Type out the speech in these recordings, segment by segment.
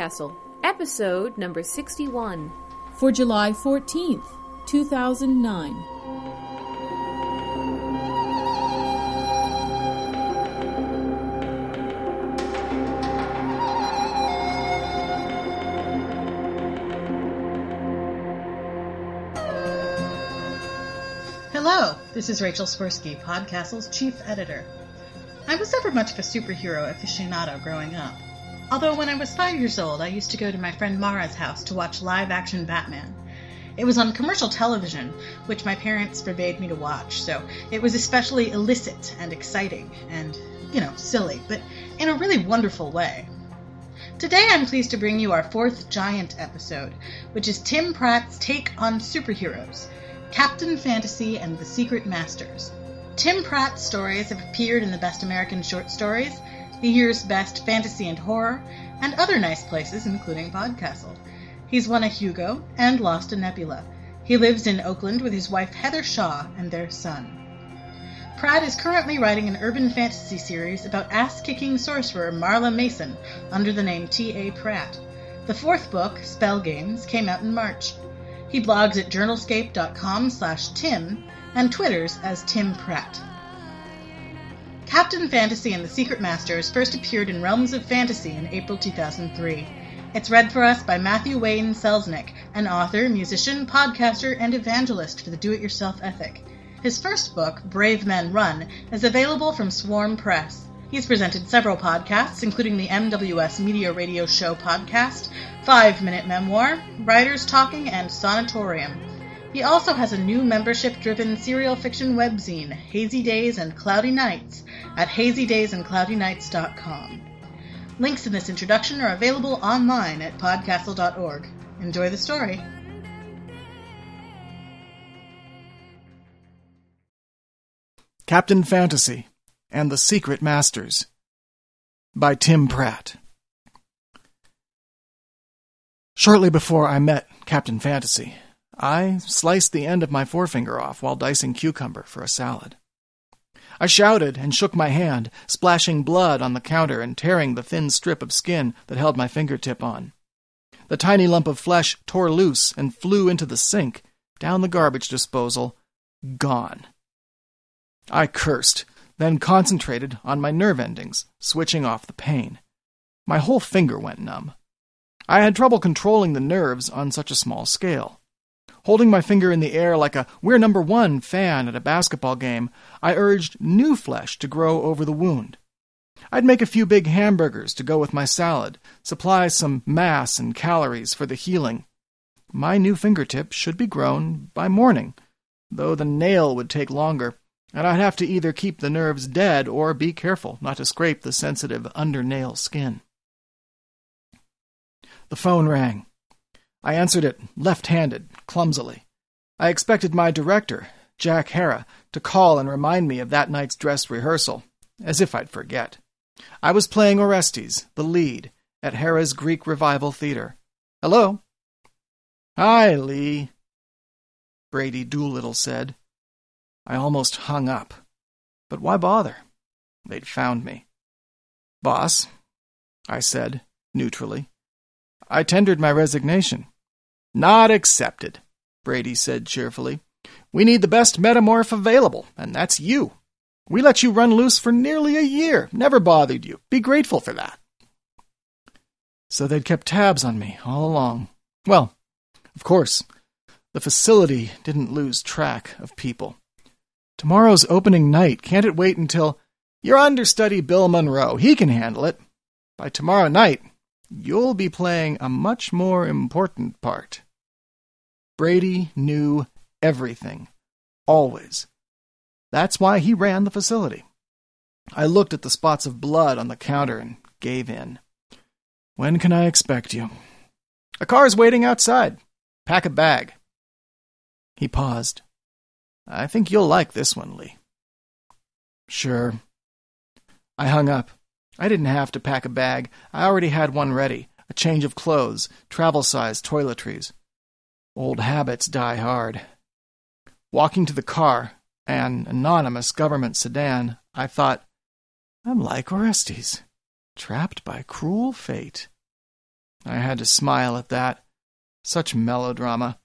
Podcastle, episode number 61. For July 14th, 2009. Hello, this is Rachel Swirsky, Podcastle's chief editor. I was never much of a superhero aficionado growing up. Although when I was five years old, I used to go to my friend Mara's house to watch live action Batman. It was on commercial television, which my parents forbade me to watch, so it was especially illicit and exciting and, you know, silly, but in a really wonderful way. Today I'm pleased to bring you our fourth giant episode, which is Tim Pratt's take on superheroes Captain Fantasy and the Secret Masters. Tim Pratt's stories have appeared in the Best American Short Stories, the year's Best Fantasy and Horror, and other nice places, including Podcastle. He's won a Hugo and lost a Nebula. He lives in Oakland with his wife Heather Shaw and their son. Pratt is currently writing an urban fantasy series about ass kicking sorcerer Marla Mason under the name T.A. Pratt. The fourth book, Spell Games, came out in March. He blogs at journalscape.com slash Tim and twitters as Tim Pratt. Captain Fantasy and the Secret Masters first appeared in Realms of Fantasy in April 2003. It's read for us by Matthew Wayne Selznick, an author, musician, podcaster, and evangelist for the do it yourself ethic. His first book, Brave Men Run, is available from Swarm Press. He's presented several podcasts, including the MWS Media Radio Show podcast, Five Minute Memoir, Writers Talking, and Sanatorium. He also has a new membership driven serial fiction webzine, Hazy Days and Cloudy Nights, at hazydaysandcloudynights.com. Links in this introduction are available online at podcastle.org. Enjoy the story. Captain Fantasy and the Secret Masters by Tim Pratt. Shortly before I met Captain Fantasy, I sliced the end of my forefinger off while dicing cucumber for a salad. I shouted and shook my hand, splashing blood on the counter and tearing the thin strip of skin that held my fingertip on. The tiny lump of flesh tore loose and flew into the sink, down the garbage disposal, gone. I cursed, then concentrated on my nerve endings, switching off the pain. My whole finger went numb. I had trouble controlling the nerves on such a small scale. Holding my finger in the air like a we're number one fan at a basketball game, I urged new flesh to grow over the wound. I'd make a few big hamburgers to go with my salad, supply some mass and calories for the healing. My new fingertip should be grown by morning, though the nail would take longer, and I'd have to either keep the nerves dead or be careful not to scrape the sensitive undernail skin. The phone rang. I answered it left handed, clumsily. I expected my director, Jack Hara, to call and remind me of that night's dress rehearsal, as if I'd forget. I was playing Orestes, the lead, at Hara's Greek Revival Theater. Hello? Hi, Lee, Brady Doolittle said. I almost hung up. But why bother? They'd found me. Boss, I said, neutrally. I tendered my resignation. Not accepted, Brady said cheerfully. We need the best metamorph available, and that's you. We let you run loose for nearly a year, never bothered you. Be grateful for that. So they'd kept tabs on me all along. Well, of course, the facility didn't lose track of people. Tomorrow's opening night. Can't it wait until. Your understudy, Bill Monroe. He can handle it. By tomorrow night, you'll be playing a much more important part. Brady knew everything. Always. That's why he ran the facility. I looked at the spots of blood on the counter and gave in. When can I expect you? A car's waiting outside. Pack a bag. He paused. I think you'll like this one, Lee. Sure. I hung up. I didn't have to pack a bag. I already had one ready a change of clothes, travel size toiletries. Old habits die hard. Walking to the car, an anonymous government sedan, I thought, I'm like Orestes, trapped by cruel fate. I had to smile at that. Such melodrama.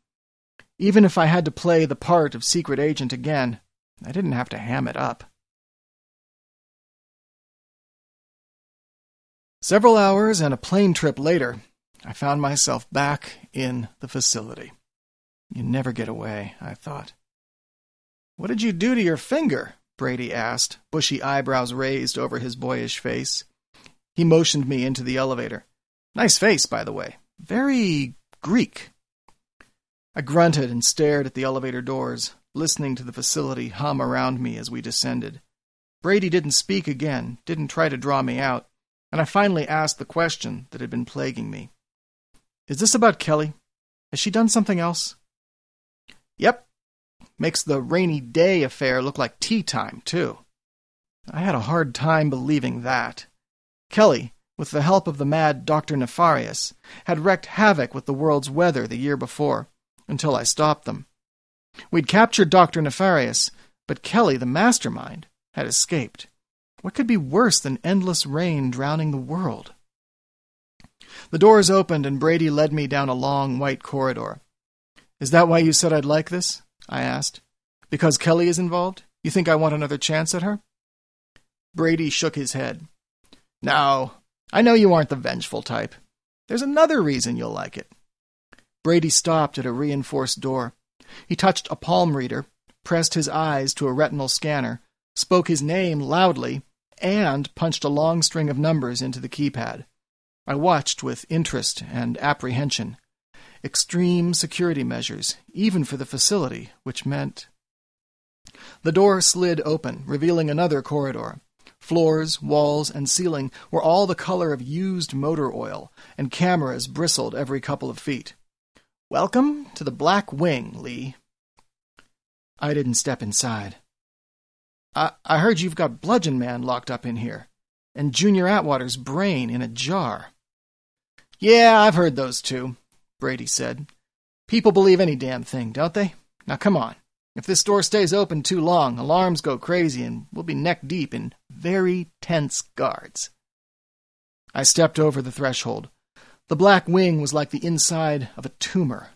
Even if I had to play the part of secret agent again, I didn't have to ham it up. Several hours and a plane trip later, I found myself back in the facility. You never get away, I thought. What did you do to your finger? Brady asked, bushy eyebrows raised over his boyish face. He motioned me into the elevator. Nice face, by the way. Very Greek. I grunted and stared at the elevator doors, listening to the facility hum around me as we descended. Brady didn't speak again, didn't try to draw me out, and I finally asked the question that had been plaguing me. Is this about Kelly? Has she done something else? Yep. Makes the rainy day affair look like tea time, too. I had a hard time believing that. Kelly, with the help of the mad Dr. Nefarious, had wreaked havoc with the world's weather the year before, until I stopped them. We'd captured Dr. Nefarious, but Kelly, the mastermind, had escaped. What could be worse than endless rain drowning the world? The doors opened and Brady led me down a long white corridor. Is that why you said I'd like this? I asked. Because Kelly is involved? You think I want another chance at her? Brady shook his head. No, I know you aren't the vengeful type. There's another reason you'll like it. Brady stopped at a reinforced door. He touched a palm reader, pressed his eyes to a retinal scanner, spoke his name loudly, and punched a long string of numbers into the keypad. I watched with interest and apprehension. Extreme security measures, even for the facility, which meant. The door slid open, revealing another corridor. Floors, walls, and ceiling were all the color of used motor oil, and cameras bristled every couple of feet. Welcome to the Black Wing, Lee. I didn't step inside. I, I heard you've got Bludgeon Man locked up in here, and Junior Atwater's brain in a jar. Yeah, I've heard those too, Brady said. People believe any damn thing, don't they? Now come on. If this door stays open too long, alarms go crazy and we'll be neck deep in very tense guards. I stepped over the threshold. The black wing was like the inside of a tumor.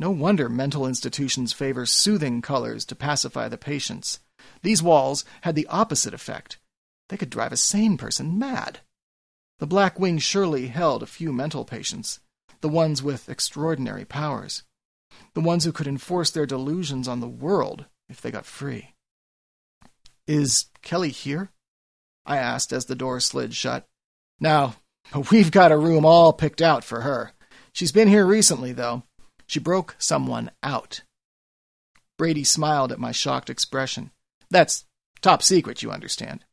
No wonder mental institutions favor soothing colors to pacify the patients. These walls had the opposite effect. They could drive a sane person mad. The Black Wing surely held a few mental patients, the ones with extraordinary powers, the ones who could enforce their delusions on the world if they got free. Is Kelly here? I asked as the door slid shut. Now, we've got a room all picked out for her. She's been here recently, though. She broke someone out. Brady smiled at my shocked expression. That's top secret, you understand.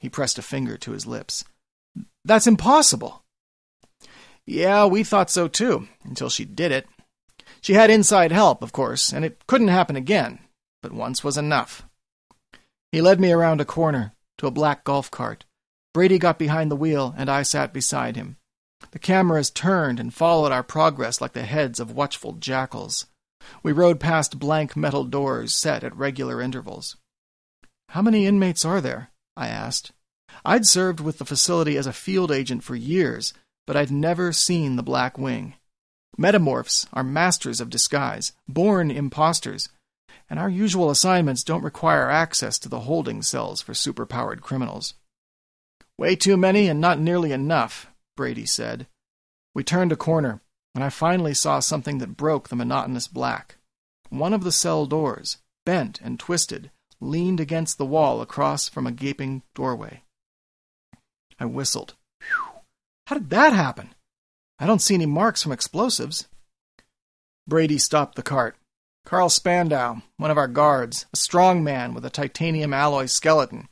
He pressed a finger to his lips. That's impossible. Yeah, we thought so too, until she did it. She had inside help, of course, and it couldn't happen again, but once was enough. He led me around a corner to a black golf cart. Brady got behind the wheel, and I sat beside him. The cameras turned and followed our progress like the heads of watchful jackals. We rode past blank metal doors set at regular intervals. How many inmates are there? I asked. I'd served with the facility as a field agent for years, but I'd never seen the Black Wing. Metamorphs are masters of disguise, born impostors, and our usual assignments don't require access to the holding cells for superpowered criminals. Way too many and not nearly enough, Brady said. We turned a corner, and I finally saw something that broke the monotonous black. One of the cell doors, bent and twisted, leaned against the wall across from a gaping doorway. I whistled. Whew. How did that happen? I don't see any marks from explosives. Brady stopped the cart. Carl Spandau, one of our guards, a strong man with a titanium alloy skeleton.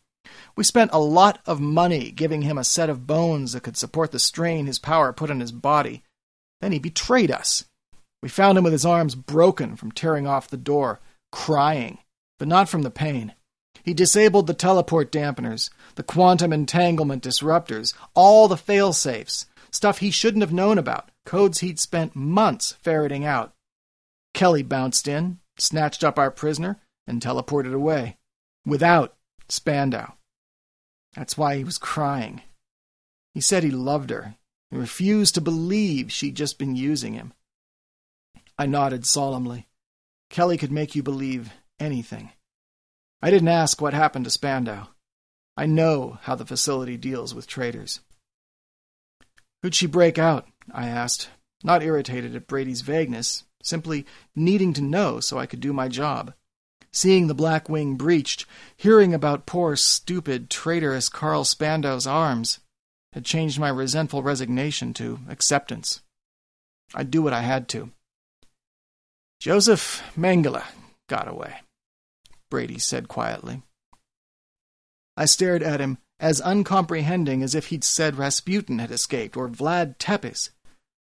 We spent a lot of money giving him a set of bones that could support the strain his power put on his body. Then he betrayed us. We found him with his arms broken from tearing off the door, crying, but not from the pain. He disabled the teleport dampeners, the quantum entanglement disruptors, all the fail-safes, stuff he shouldn't have known about, codes he'd spent months ferreting out. Kelly bounced in, snatched up our prisoner, and teleported away. Without Spandau. That's why he was crying. He said he loved her. and refused to believe she'd just been using him. I nodded solemnly. Kelly could make you believe anything. I didn't ask what happened to Spandau. I know how the facility deals with traitors. Who'd she break out? I asked, not irritated at Brady's vagueness, simply needing to know so I could do my job. Seeing the Black Wing breached, hearing about poor, stupid, traitorous Carl Spandau's arms, had changed my resentful resignation to acceptance. I'd do what I had to. Joseph Mengele got away, Brady said quietly. I stared at him, as uncomprehending as if he'd said Rasputin had escaped or Vlad Tepes.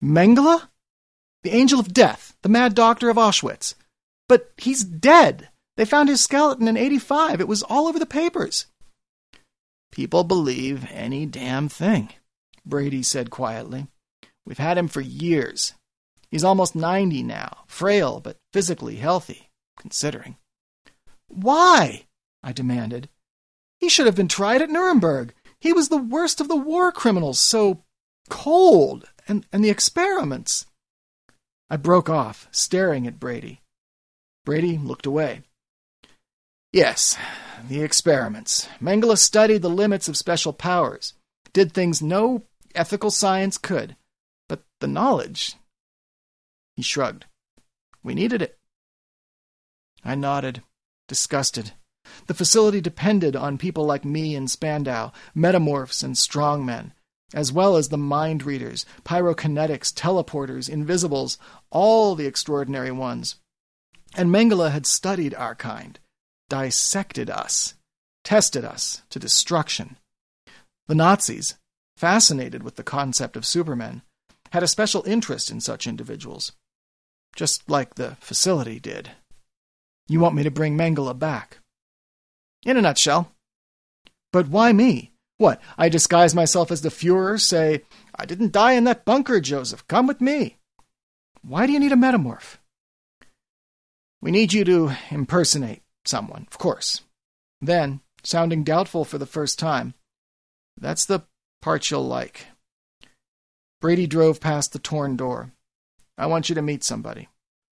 Mengele? The angel of death, the mad doctor of Auschwitz. But he's dead. They found his skeleton in 85. It was all over the papers. People believe any damn thing, Brady said quietly. We've had him for years. He's almost 90 now, frail but physically healthy, considering. Why? I demanded. He should have been tried at Nuremberg. He was the worst of the war criminals, so cold, and, and the experiments. I broke off, staring at Brady. Brady looked away. Yes, the experiments. Mengele studied the limits of special powers, did things no ethical science could. But the knowledge. He shrugged. We needed it. I nodded, disgusted. The facility depended on people like me and Spandau, metamorphs and strongmen, as well as the mind readers, pyrokinetics, teleporters, invisibles, all the extraordinary ones. And Mengele had studied our kind, dissected us, tested us to destruction. The Nazis, fascinated with the concept of supermen, had a special interest in such individuals, just like the facility did. You want me to bring Mengele back? In a nutshell. But why me? What, I disguise myself as the Fuhrer, say, I didn't die in that bunker, Joseph, come with me. Why do you need a metamorph? We need you to impersonate someone, of course. Then, sounding doubtful for the first time, that's the part you'll like. Brady drove past the torn door. I want you to meet somebody.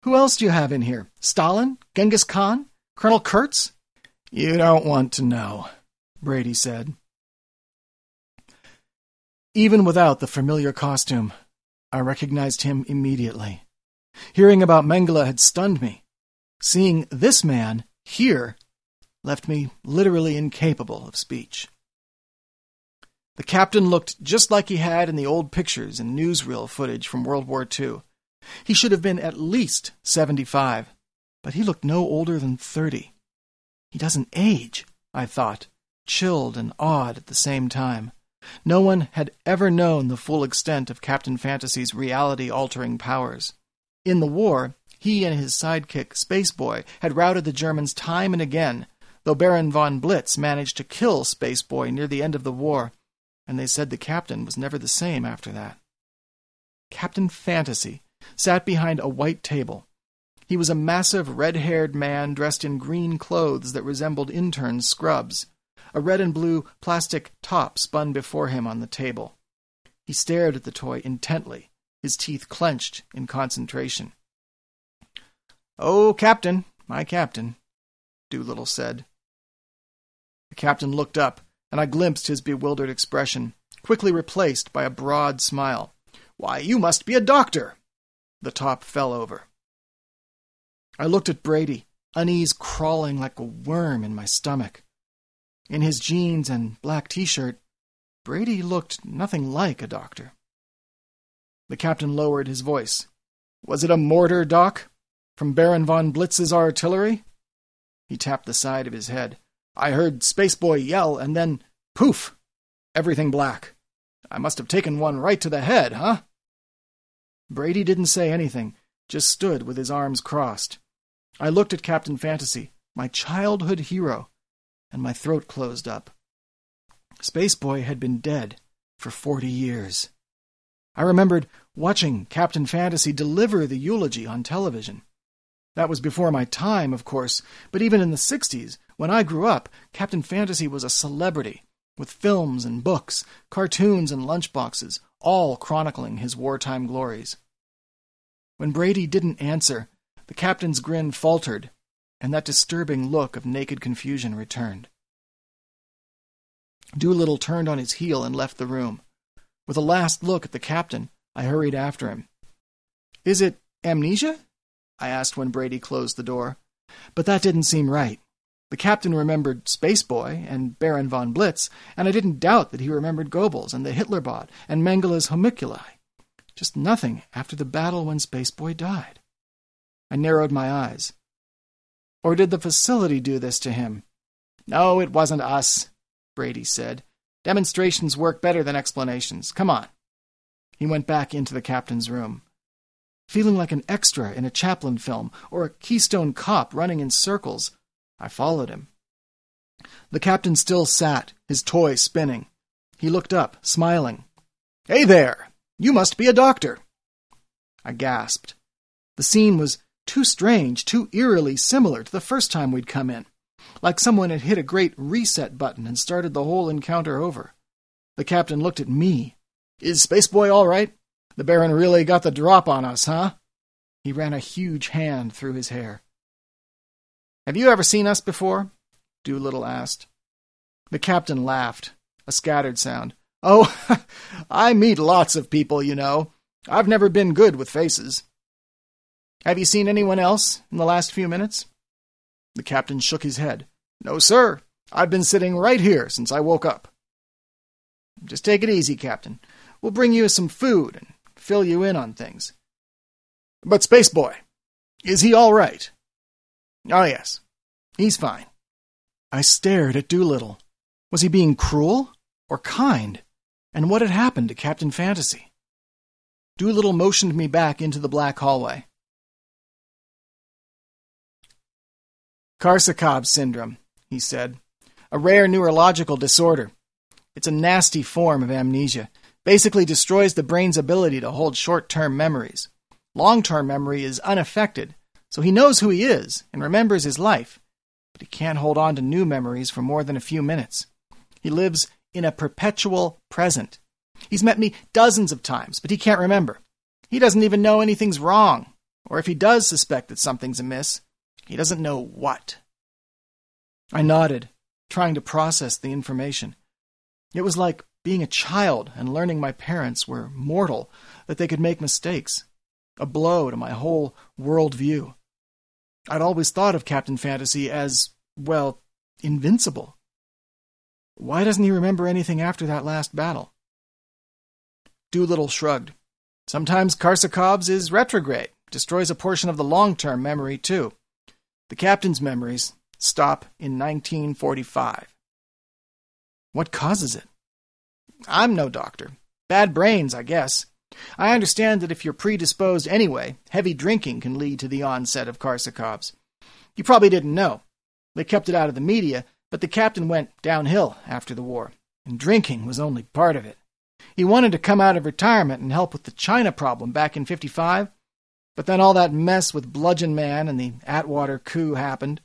Who else do you have in here? Stalin? Genghis Khan? Colonel Kurtz? You don't want to know, Brady said. Even without the familiar costume, I recognized him immediately. Hearing about Mengele had stunned me. Seeing this man here left me literally incapable of speech. The captain looked just like he had in the old pictures and newsreel footage from World War II. He should have been at least 75, but he looked no older than 30. He doesn't age, I thought, chilled and awed at the same time. No one had ever known the full extent of Captain Fantasy's reality altering powers. In the war, he and his sidekick, Spaceboy, had routed the Germans time and again, though Baron von Blitz managed to kill Spaceboy near the end of the war, and they said the captain was never the same after that. Captain Fantasy sat behind a white table, he was a massive red haired man dressed in green clothes that resembled interns' scrubs. A red and blue plastic top spun before him on the table. He stared at the toy intently, his teeth clenched in concentration. Oh, Captain, my Captain, Doolittle said. The captain looked up, and I glimpsed his bewildered expression, quickly replaced by a broad smile. Why, you must be a doctor! The top fell over. I looked at Brady, unease crawling like a worm in my stomach. In his jeans and black t shirt, Brady looked nothing like a doctor. The captain lowered his voice. Was it a mortar, Doc? From Baron von Blitz's artillery? He tapped the side of his head. I heard Spaceboy yell, and then poof! Everything black. I must have taken one right to the head, huh? Brady didn't say anything, just stood with his arms crossed. I looked at Captain Fantasy, my childhood hero, and my throat closed up. Spaceboy had been dead for forty years. I remembered watching Captain Fantasy deliver the eulogy on television. That was before my time, of course, but even in the 60s, when I grew up, Captain Fantasy was a celebrity, with films and books, cartoons and lunchboxes, all chronicling his wartime glories. When Brady didn't answer, the captain's grin faltered, and that disturbing look of naked confusion returned. Doolittle turned on his heel and left the room. With a last look at the captain, I hurried after him. Is it amnesia? I asked when Brady closed the door. But that didn't seem right. The captain remembered Spaceboy and Baron von Blitz, and I didn't doubt that he remembered Goebbels and the Hitlerbot and Mengele's homunculi. Just nothing after the battle when Spaceboy died. I narrowed my eyes. Or did the facility do this to him? No, it wasn't us, Brady said. Demonstrations work better than explanations. Come on. He went back into the captain's room. Feeling like an extra in a Chaplin film or a Keystone cop running in circles, I followed him. The captain still sat, his toy spinning. He looked up, smiling. Hey there! You must be a doctor! I gasped. The scene was too strange, too eerily similar to the first time we'd come in like someone had hit a great reset button and started the whole encounter over. The captain looked at me. Is Spaceboy all right? The Baron really got the drop on us, huh? He ran a huge hand through his hair. Have you ever seen us before? Doolittle asked. The captain laughed, a scattered sound. Oh, I meet lots of people, you know. I've never been good with faces. Have you seen anyone else in the last few minutes? The captain shook his head. No, sir. I've been sitting right here since I woke up. Just take it easy, Captain. We'll bring you some food and fill you in on things. But Spaceboy, is he all right? Oh, yes. He's fine. I stared at Doolittle. Was he being cruel or kind? And what had happened to Captain Fantasy? Doolittle motioned me back into the black hallway. Korsakoff syndrome, he said. A rare neurological disorder. It's a nasty form of amnesia. Basically destroys the brain's ability to hold short term memories. Long term memory is unaffected, so he knows who he is and remembers his life, but he can't hold on to new memories for more than a few minutes. He lives in a perpetual present. He's met me dozens of times, but he can't remember. He doesn't even know anything's wrong, or if he does suspect that something's amiss, he doesn't know what. I nodded, trying to process the information. It was like being a child and learning my parents were mortal, that they could make mistakes. A blow to my whole world view. I'd always thought of Captain Fantasy as, well, invincible. Why doesn't he remember anything after that last battle? Doolittle shrugged. Sometimes Korsakoff's is retrograde, destroys a portion of the long term memory, too. The captain's memories stop in 1945. What causes it? I'm no doctor. Bad brains, I guess. I understand that if you're predisposed anyway, heavy drinking can lead to the onset of Korsakoff's. You probably didn't know. They kept it out of the media, but the captain went downhill after the war, and drinking was only part of it. He wanted to come out of retirement and help with the China problem back in 55, but then all that mess with Bludgeon Man and the Atwater coup happened.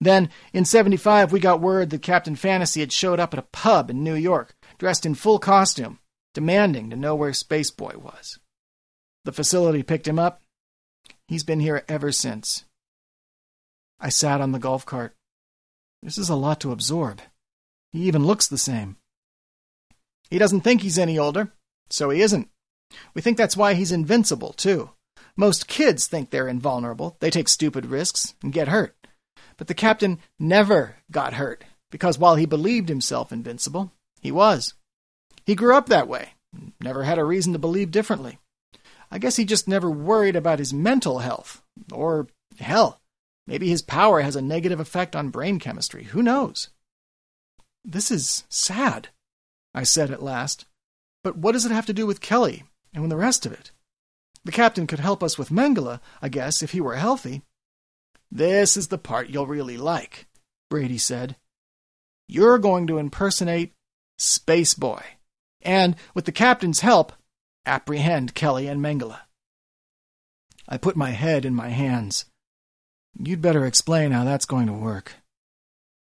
Then, in 75, we got word that Captain Fantasy had showed up at a pub in New York, dressed in full costume, demanding to know where Spaceboy was. The facility picked him up. He's been here ever since. I sat on the golf cart. This is a lot to absorb. He even looks the same. He doesn't think he's any older, so he isn't. We think that's why he's invincible, too. Most kids think they're invulnerable. They take stupid risks and get hurt. But the captain never got hurt, because while he believed himself invincible, he was. He grew up that way, never had a reason to believe differently. I guess he just never worried about his mental health. Or, hell, maybe his power has a negative effect on brain chemistry. Who knows? This is sad, I said at last. But what does it have to do with Kelly and the rest of it? The captain could help us with Mengele, I guess, if he were healthy. This is the part you'll really like, Brady said. You're going to impersonate Space Boy, and, with the captain's help, apprehend Kelly and Mengele. I put my head in my hands. You'd better explain how that's going to work.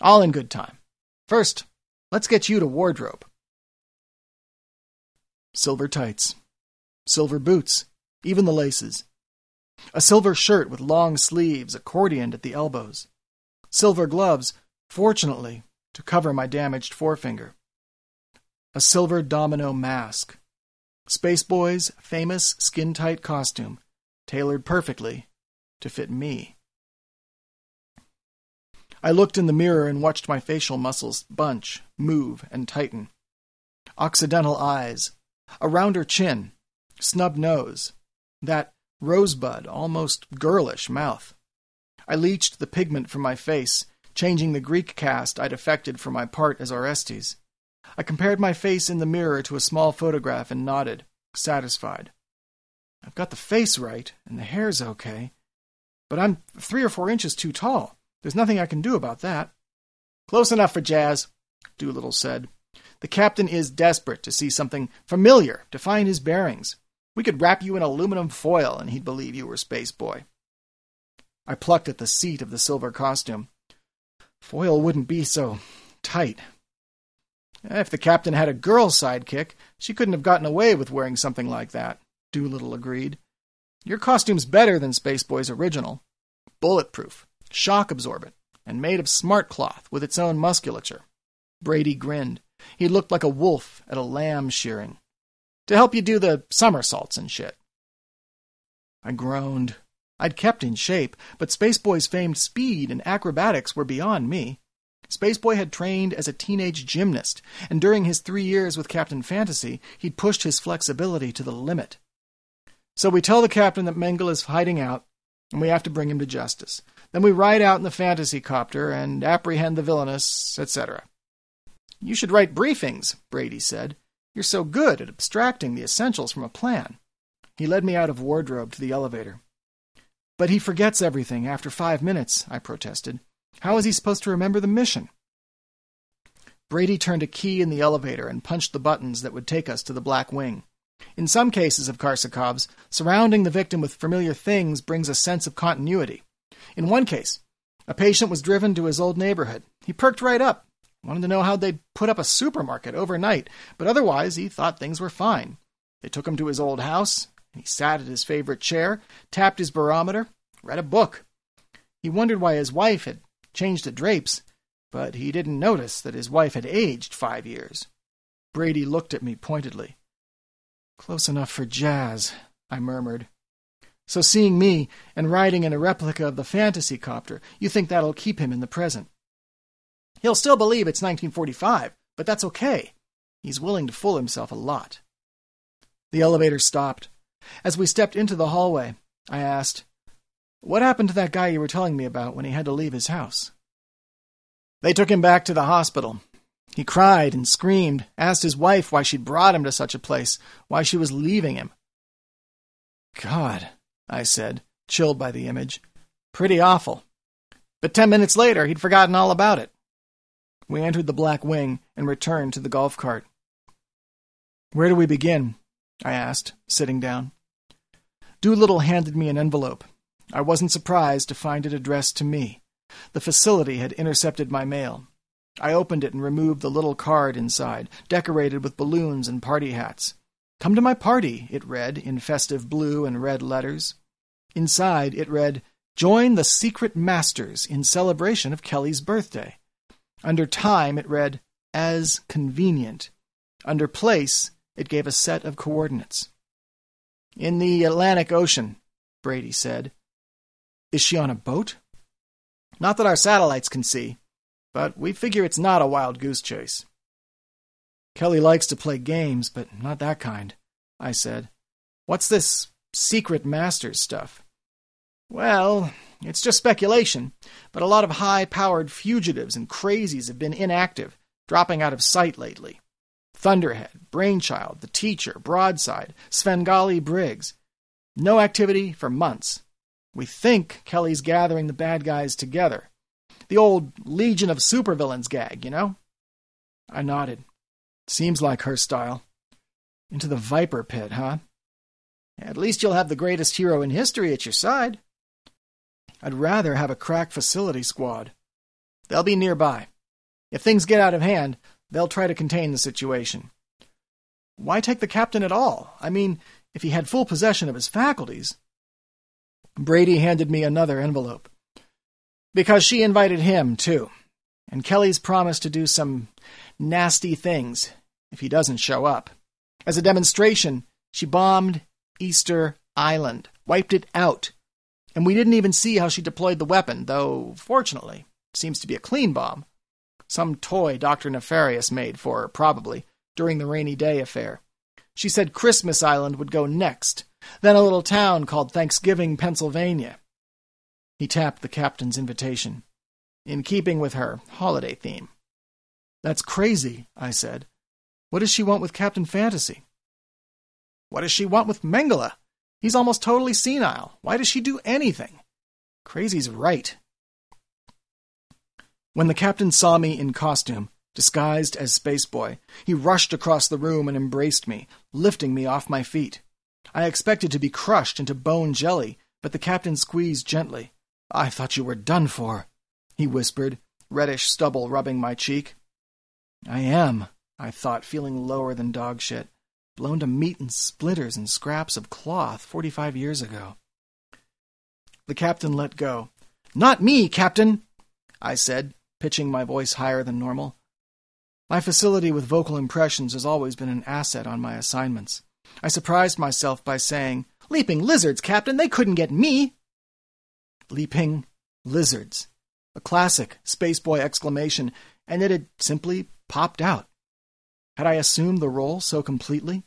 All in good time. First, let's get you to wardrobe. silver tights, silver boots, even the laces, a silver shirt with long sleeves accordioned at the elbows, silver gloves, fortunately, to cover my damaged forefinger, a silver domino mask, Spaceboy's famous skin tight costume, tailored perfectly to fit me. I looked in the mirror and watched my facial muscles bunch, move, and tighten. Occidental eyes, a rounder chin, snub nose, that rosebud, almost girlish mouth. I leached the pigment from my face, changing the Greek cast I'd affected for my part as Orestes. I compared my face in the mirror to a small photograph and nodded, satisfied. I've got the face right, and the hair's okay, but I'm three or four inches too tall. There's nothing I can do about that. Close enough for Jazz, Doolittle said. The captain is desperate to see something familiar to find his bearings. We could wrap you in aluminum foil and he'd believe you were Space Boy. I plucked at the seat of the silver costume. Foil wouldn't be so tight. Eh, if the captain had a girl sidekick, she couldn't have gotten away with wearing something like that, Doolittle agreed. Your costume's better than Spaceboy's original. Bulletproof, shock absorbent, and made of smart cloth with its own musculature. Brady grinned. He looked like a wolf at a lamb shearing. To help you do the somersaults and shit. I groaned. I'd kept in shape, but Spaceboy's famed speed and acrobatics were beyond me. Spaceboy had trained as a teenage gymnast, and during his three years with Captain Fantasy, he'd pushed his flexibility to the limit. So we tell the captain that Mengele is hiding out, and we have to bring him to justice. Then we ride out in the fantasy copter and apprehend the villainous, etc. You should write briefings, Brady said. You're so good at abstracting the essentials from a plan. He led me out of wardrobe to the elevator. But he forgets everything after five minutes, I protested. How is he supposed to remember the mission? Brady turned a key in the elevator and punched the buttons that would take us to the Black Wing. In some cases of Korsakov's, surrounding the victim with familiar things brings a sense of continuity. In one case, a patient was driven to his old neighborhood. He perked right up, wanted to know how they'd put up a supermarket overnight, but otherwise he thought things were fine. They took him to his old house, and he sat at his favorite chair, tapped his barometer, read a book. He wondered why his wife had changed the drapes, but he didn't notice that his wife had aged five years. Brady looked at me pointedly. Close enough for jazz, I murmured. So seeing me and riding in a replica of the fantasy copter, you think that'll keep him in the present. He'll still believe it's 1945, but that's okay. He's willing to fool himself a lot. The elevator stopped. As we stepped into the hallway, I asked, what happened to that guy you were telling me about when he had to leave his house? They took him back to the hospital. He cried and screamed, asked his wife why she'd brought him to such a place, why she was leaving him. God, I said, chilled by the image. Pretty awful. But ten minutes later, he'd forgotten all about it. We entered the Black Wing and returned to the golf cart. Where do we begin? I asked, sitting down. Doolittle handed me an envelope. I wasn't surprised to find it addressed to me. The facility had intercepted my mail. I opened it and removed the little card inside, decorated with balloons and party hats. Come to my party, it read in festive blue and red letters. Inside it read, Join the Secret Masters in celebration of Kelly's birthday. Under time it read, As convenient. Under place it gave a set of coordinates. In the Atlantic Ocean, Brady said. Is she on a boat? Not that our satellites can see, but we figure it's not a wild goose chase. Kelly likes to play games, but not that kind, I said. What's this secret masters stuff? Well, it's just speculation, but a lot of high powered fugitives and crazies have been inactive, dropping out of sight lately. Thunderhead, Brainchild, The Teacher, Broadside, Svengali Briggs. No activity for months. We think Kelly's gathering the bad guys together. The old Legion of Supervillains gag, you know? I nodded. Seems like her style. Into the Viper Pit, huh? At least you'll have the greatest hero in history at your side. I'd rather have a crack facility squad. They'll be nearby. If things get out of hand, they'll try to contain the situation. Why take the captain at all? I mean, if he had full possession of his faculties. Brady handed me another envelope. Because she invited him, too. And Kelly's promised to do some nasty things if he doesn't show up. As a demonstration, she bombed Easter Island, wiped it out. And we didn't even see how she deployed the weapon, though, fortunately, it seems to be a clean bomb. Some toy Dr. Nefarious made for her, probably, during the rainy day affair. She said Christmas Island would go next, then a little town called Thanksgiving, Pennsylvania. He tapped the captain's invitation, in keeping with her holiday theme. That's crazy, I said. What does she want with Captain Fantasy? What does she want with Mengele? He's almost totally senile. Why does she do anything? Crazy's right. When the captain saw me in costume, disguised as Spaceboy, he rushed across the room and embraced me, lifting me off my feet. I expected to be crushed into bone jelly, but the captain squeezed gently. I thought you were done for, he whispered, reddish stubble rubbing my cheek. I am, I thought, feeling lower than dog shit, blown to meat and splinters and scraps of cloth forty-five years ago. The captain let go. Not me, Captain, I said, pitching my voice higher than normal. My facility with vocal impressions has always been an asset on my assignments. I surprised myself by saying, Leaping lizards, Captain, they couldn't get me. Leaping lizards. A classic spaceboy exclamation, and it had simply popped out. Had I assumed the role so completely?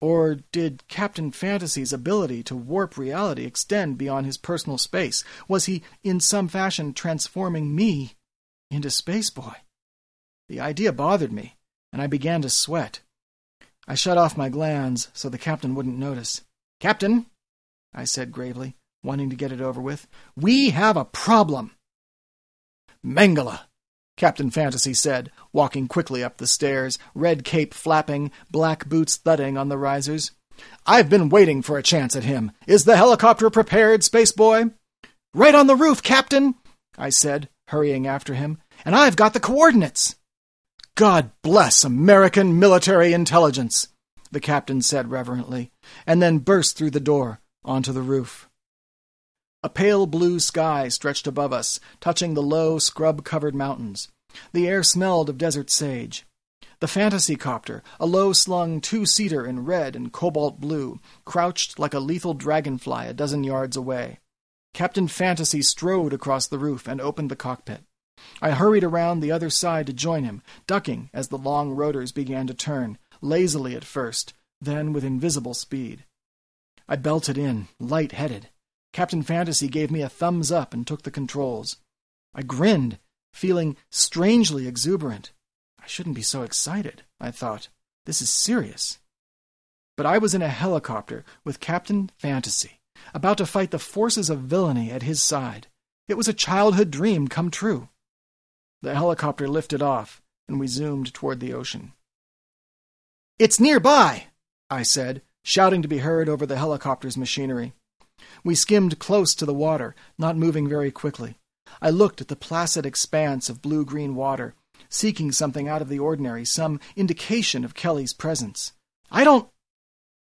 Or did Captain Fantasy's ability to warp reality extend beyond his personal space? Was he, in some fashion, transforming me into Spaceboy? The idea bothered me, and I began to sweat. I shut off my glands so the captain wouldn't notice. Captain, I said gravely, wanting to get it over with, we have a problem. Mengele, Captain Fantasy said, walking quickly up the stairs, red cape flapping, black boots thudding on the risers. I've been waiting for a chance at him. Is the helicopter prepared, space boy? Right on the roof, Captain, I said, hurrying after him, and I've got the coordinates. God bless American military intelligence, the captain said reverently, and then burst through the door onto the roof. A pale blue sky stretched above us, touching the low, scrub covered mountains. The air smelled of desert sage. The fantasy copter, a low slung two seater in red and cobalt blue, crouched like a lethal dragonfly a dozen yards away. Captain Fantasy strode across the roof and opened the cockpit. I hurried around the other side to join him, ducking as the long rotors began to turn, lazily at first, then with invisible speed. I belted in, light headed. Captain Fantasy gave me a thumbs up and took the controls. I grinned, feeling strangely exuberant. I shouldn't be so excited, I thought. This is serious. But I was in a helicopter with Captain Fantasy, about to fight the forces of villainy at his side. It was a childhood dream come true. The helicopter lifted off, and we zoomed toward the ocean. It's nearby, I said, shouting to be heard over the helicopter's machinery. We skimmed close to the water, not moving very quickly. I looked at the placid expanse of blue green water, seeking something out of the ordinary, some indication of Kelly's presence. I don't.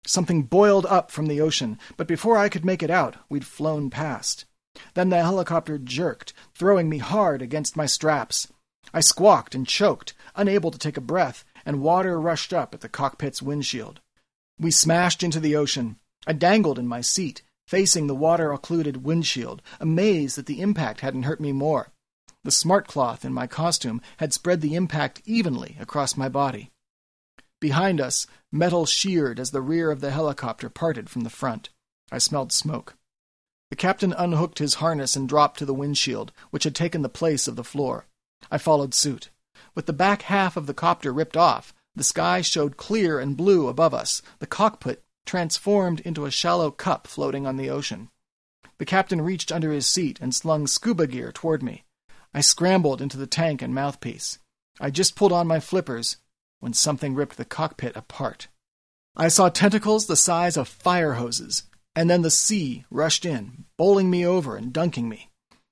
Something boiled up from the ocean, but before I could make it out, we'd flown past. Then the helicopter jerked, throwing me hard against my straps. I squawked and choked, unable to take a breath, and water rushed up at the cockpit's windshield. We smashed into the ocean. I dangled in my seat, facing the water occluded windshield, amazed that the impact hadn't hurt me more. The smart cloth in my costume had spread the impact evenly across my body. Behind us, metal sheared as the rear of the helicopter parted from the front. I smelled smoke. The captain unhooked his harness and dropped to the windshield, which had taken the place of the floor. I followed suit. With the back half of the copter ripped off, the sky showed clear and blue above us, the cockpit transformed into a shallow cup floating on the ocean. The captain reached under his seat and slung scuba gear toward me. I scrambled into the tank and mouthpiece. I just pulled on my flippers when something ripped the cockpit apart. I saw tentacles the size of fire hoses and then the sea rushed in, bowling me over and dunking me.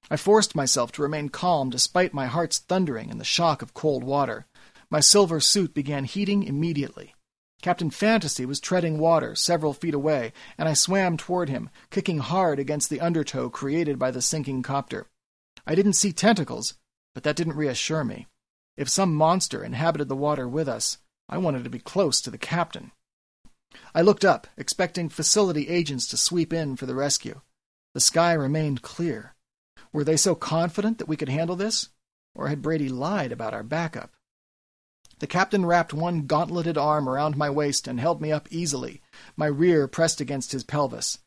I forced myself to remain calm despite my heart's thundering and the shock of cold water. My silver suit began heating immediately. Captain Fantasy was treading water several feet away, and I swam toward him, kicking hard against the undertow created by the sinking copter. I didn't see tentacles, but that didn't reassure me. If some monster inhabited the water with us, I wanted to be close to the captain. I looked up, expecting facility agents to sweep in for the rescue. The sky remained clear. Were they so confident that we could handle this? Or had Brady lied about our backup? The captain wrapped one gauntleted arm around my waist and held me up easily, my rear pressed against his pelvis.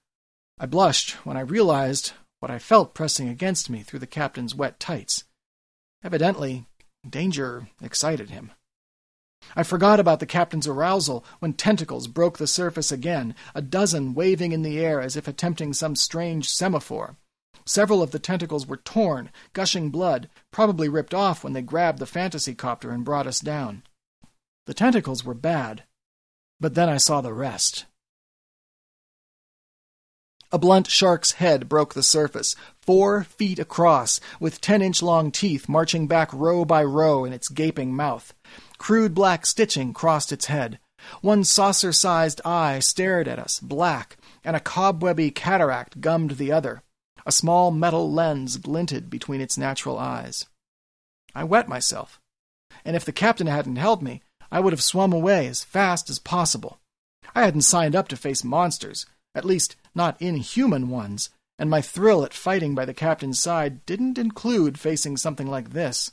I blushed when I realized what I felt pressing against me through the captain's wet tights. Evidently, danger excited him. I forgot about the captain's arousal when tentacles broke the surface again, a dozen waving in the air as if attempting some strange semaphore. Several of the tentacles were torn, gushing blood, probably ripped off when they grabbed the fantasy copter and brought us down. The tentacles were bad, but then I saw the rest. A blunt shark's head broke the surface, four feet across, with ten inch long teeth marching back row by row in its gaping mouth. Crude black stitching crossed its head. One saucer sized eye stared at us, black, and a cobwebby cataract gummed the other. A small metal lens glinted between its natural eyes. I wet myself, and if the captain hadn't held me, I would have swum away as fast as possible. I hadn't signed up to face monsters, at least not inhuman ones, and my thrill at fighting by the captain's side didn't include facing something like this.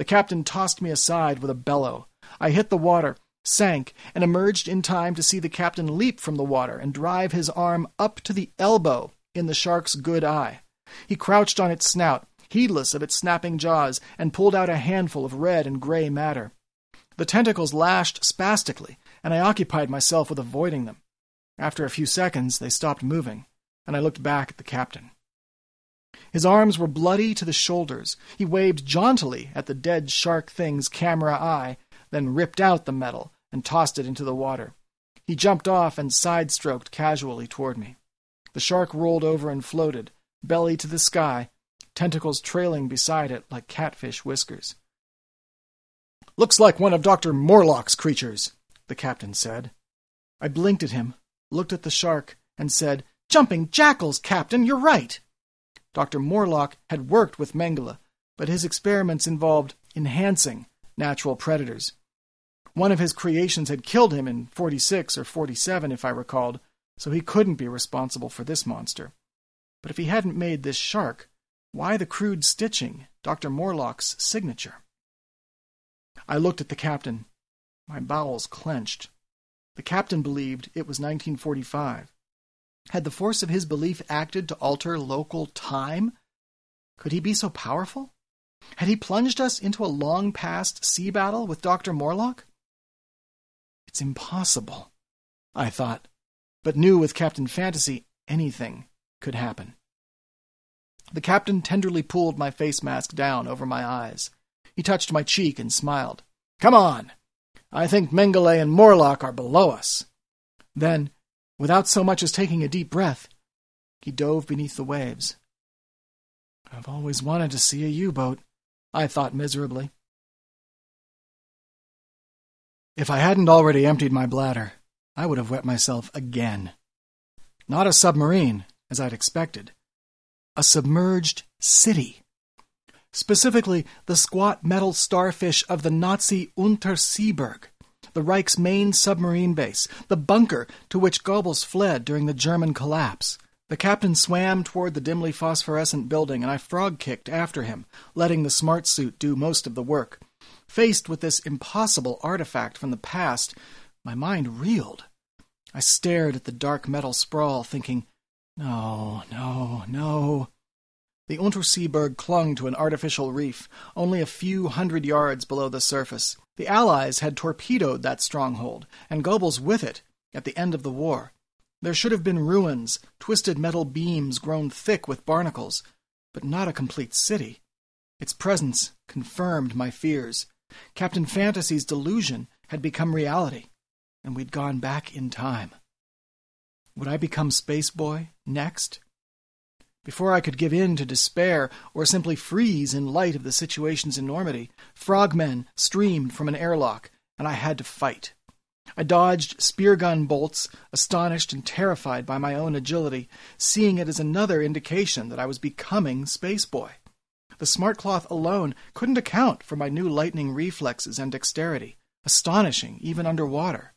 The captain tossed me aside with a bellow. I hit the water, sank, and emerged in time to see the captain leap from the water and drive his arm up to the elbow in the shark's good eye. He crouched on its snout, heedless of its snapping jaws, and pulled out a handful of red and gray matter. The tentacles lashed spastically, and I occupied myself with avoiding them. After a few seconds, they stopped moving, and I looked back at the captain. His arms were bloody to the shoulders. He waved jauntily at the dead shark thing's camera eye, then ripped out the metal and tossed it into the water. He jumped off and side stroked casually toward me. The shark rolled over and floated, belly to the sky, tentacles trailing beside it like catfish whiskers. Looks like one of Dr. Morlock's creatures, the captain said. I blinked at him, looked at the shark, and said, Jumping jackals, Captain, you're right. Dr. Morlock had worked with Mengele, but his experiments involved enhancing natural predators. One of his creations had killed him in 46 or 47, if I recalled, so he couldn't be responsible for this monster. But if he hadn't made this shark, why the crude stitching, Dr. Morlock's signature? I looked at the captain. My bowels clenched. The captain believed it was 1945. Had the force of his belief acted to alter local time? Could he be so powerful? Had he plunged us into a long past sea battle with Dr. Morlock? It's impossible, I thought but knew with Captain Fantasy anything could happen. The captain tenderly pulled my face mask down over my eyes. He touched my cheek and smiled. Come on! I think Mengele and Morlock are below us. Then, without so much as taking a deep breath, he dove beneath the waves. I've always wanted to see a U boat, I thought miserably. If I hadn't already emptied my bladder, I would have wet myself again. Not a submarine, as I'd expected. A submerged city. Specifically, the squat metal starfish of the Nazi Unterseeberg, the Reich's main submarine base, the bunker to which Goebbels fled during the German collapse. The captain swam toward the dimly phosphorescent building, and I frog kicked after him, letting the smart suit do most of the work. Faced with this impossible artifact from the past, my mind reeled. I stared at the dark metal sprawl, thinking, no, no, no. The Unterseeberg clung to an artificial reef, only a few hundred yards below the surface. The Allies had torpedoed that stronghold, and Goebbels with it, at the end of the war. There should have been ruins, twisted metal beams grown thick with barnacles, but not a complete city. Its presence confirmed my fears. Captain Fantasy's delusion had become reality and we'd gone back in time. Would I become Space Boy next? Before I could give in to despair or simply freeze in light of the situation's enormity, frogmen streamed from an airlock, and I had to fight. I dodged spear gun bolts, astonished and terrified by my own agility, seeing it as another indication that I was becoming Space Boy. The smart cloth alone couldn't account for my new lightning reflexes and dexterity, astonishing even underwater.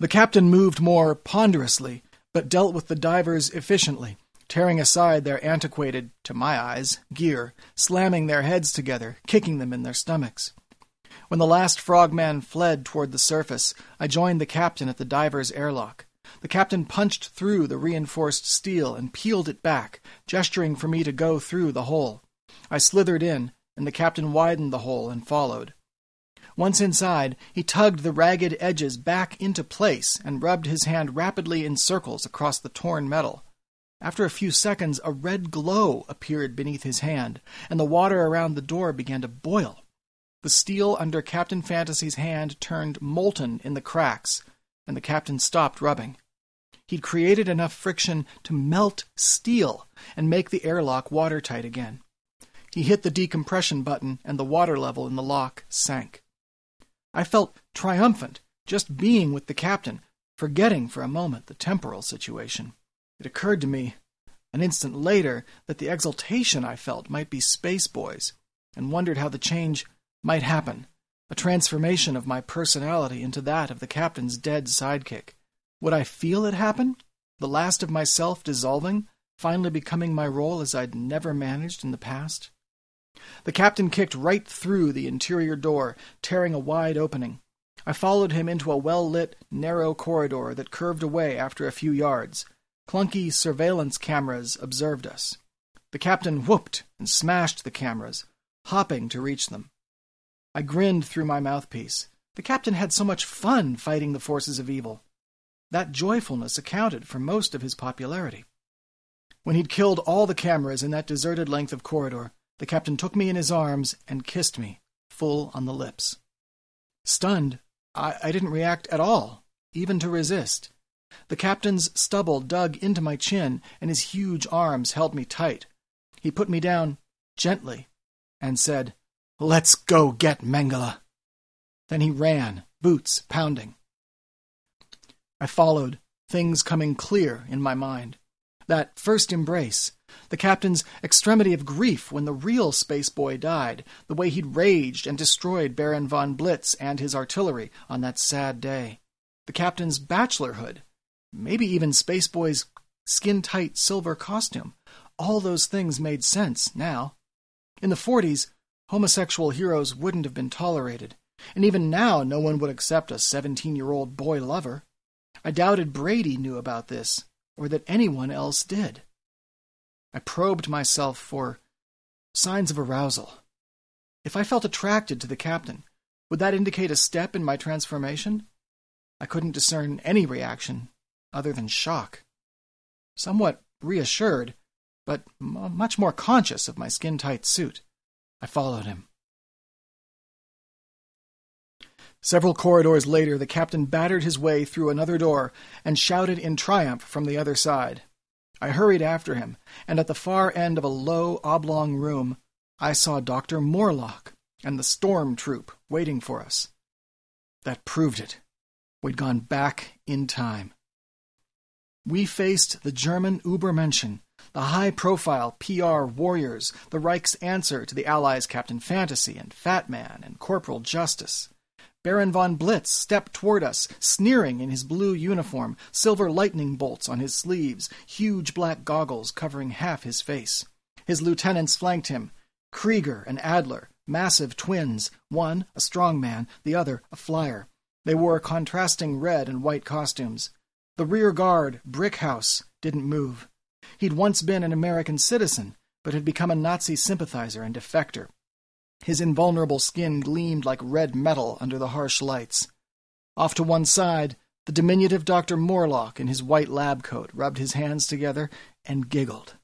The captain moved more ponderously, but dealt with the divers efficiently, tearing aside their antiquated, to my eyes, gear, slamming their heads together, kicking them in their stomachs. When the last frogman fled toward the surface, I joined the captain at the diver's airlock. The captain punched through the reinforced steel and peeled it back, gesturing for me to go through the hole. I slithered in, and the captain widened the hole and followed. Once inside, he tugged the ragged edges back into place and rubbed his hand rapidly in circles across the torn metal. After a few seconds, a red glow appeared beneath his hand, and the water around the door began to boil. The steel under Captain Fantasy's hand turned molten in the cracks, and the captain stopped rubbing. He'd created enough friction to melt steel and make the airlock watertight again. He hit the decompression button, and the water level in the lock sank. I felt triumphant just being with the captain, forgetting for a moment the temporal situation. It occurred to me an instant later that the exultation I felt might be Space Boy's, and wondered how the change might happen a transformation of my personality into that of the captain's dead sidekick. Would I feel it happen? The last of myself dissolving, finally becoming my role as I'd never managed in the past? The captain kicked right through the interior door, tearing a wide opening. I followed him into a well lit, narrow corridor that curved away after a few yards. Clunky surveillance cameras observed us. The captain whooped and smashed the cameras, hopping to reach them. I grinned through my mouthpiece. The captain had so much fun fighting the forces of evil. That joyfulness accounted for most of his popularity. When he'd killed all the cameras in that deserted length of corridor, the captain took me in his arms and kissed me, full on the lips. Stunned, I, I didn't react at all, even to resist. The captain's stubble dug into my chin, and his huge arms held me tight. He put me down gently and said, Let's go get Mengele. Then he ran, boots pounding. I followed, things coming clear in my mind. That first embrace, the captain's extremity of grief when the real space boy died, the way he'd raged and destroyed Baron von Blitz and his artillery on that sad day, the captain's bachelorhood, maybe even Space Boy's skin tight silver costume. All those things made sense now. In the 40s, homosexual heroes wouldn't have been tolerated, and even now no one would accept a 17 year old boy lover. I doubted Brady knew about this, or that anyone else did. I probed myself for signs of arousal. If I felt attracted to the captain, would that indicate a step in my transformation? I couldn't discern any reaction other than shock. Somewhat reassured, but m- much more conscious of my skin tight suit. I followed him. Several corridors later, the captain battered his way through another door and shouted in triumph from the other side. I hurried after him, and at the far end of a low, oblong room, I saw Dr. Morlock and the storm troop waiting for us. That proved it. We'd gone back in time. We faced the German Übermenschen, the high profile PR warriors, the Reich's answer to the Allies' Captain Fantasy and Fat Man and Corporal Justice. Baron von Blitz stepped toward us, sneering in his blue uniform, silver lightning bolts on his sleeves, huge black goggles covering half his face. His lieutenants flanked him Krieger and Adler, massive twins, one a strong man, the other a flyer. They wore contrasting red and white costumes. The rear guard, Brickhouse, didn't move. He'd once been an American citizen, but had become a Nazi sympathizer and defector. His invulnerable skin gleamed like red metal under the harsh lights. Off to one side, the diminutive Dr. Morlock in his white lab coat rubbed his hands together and giggled.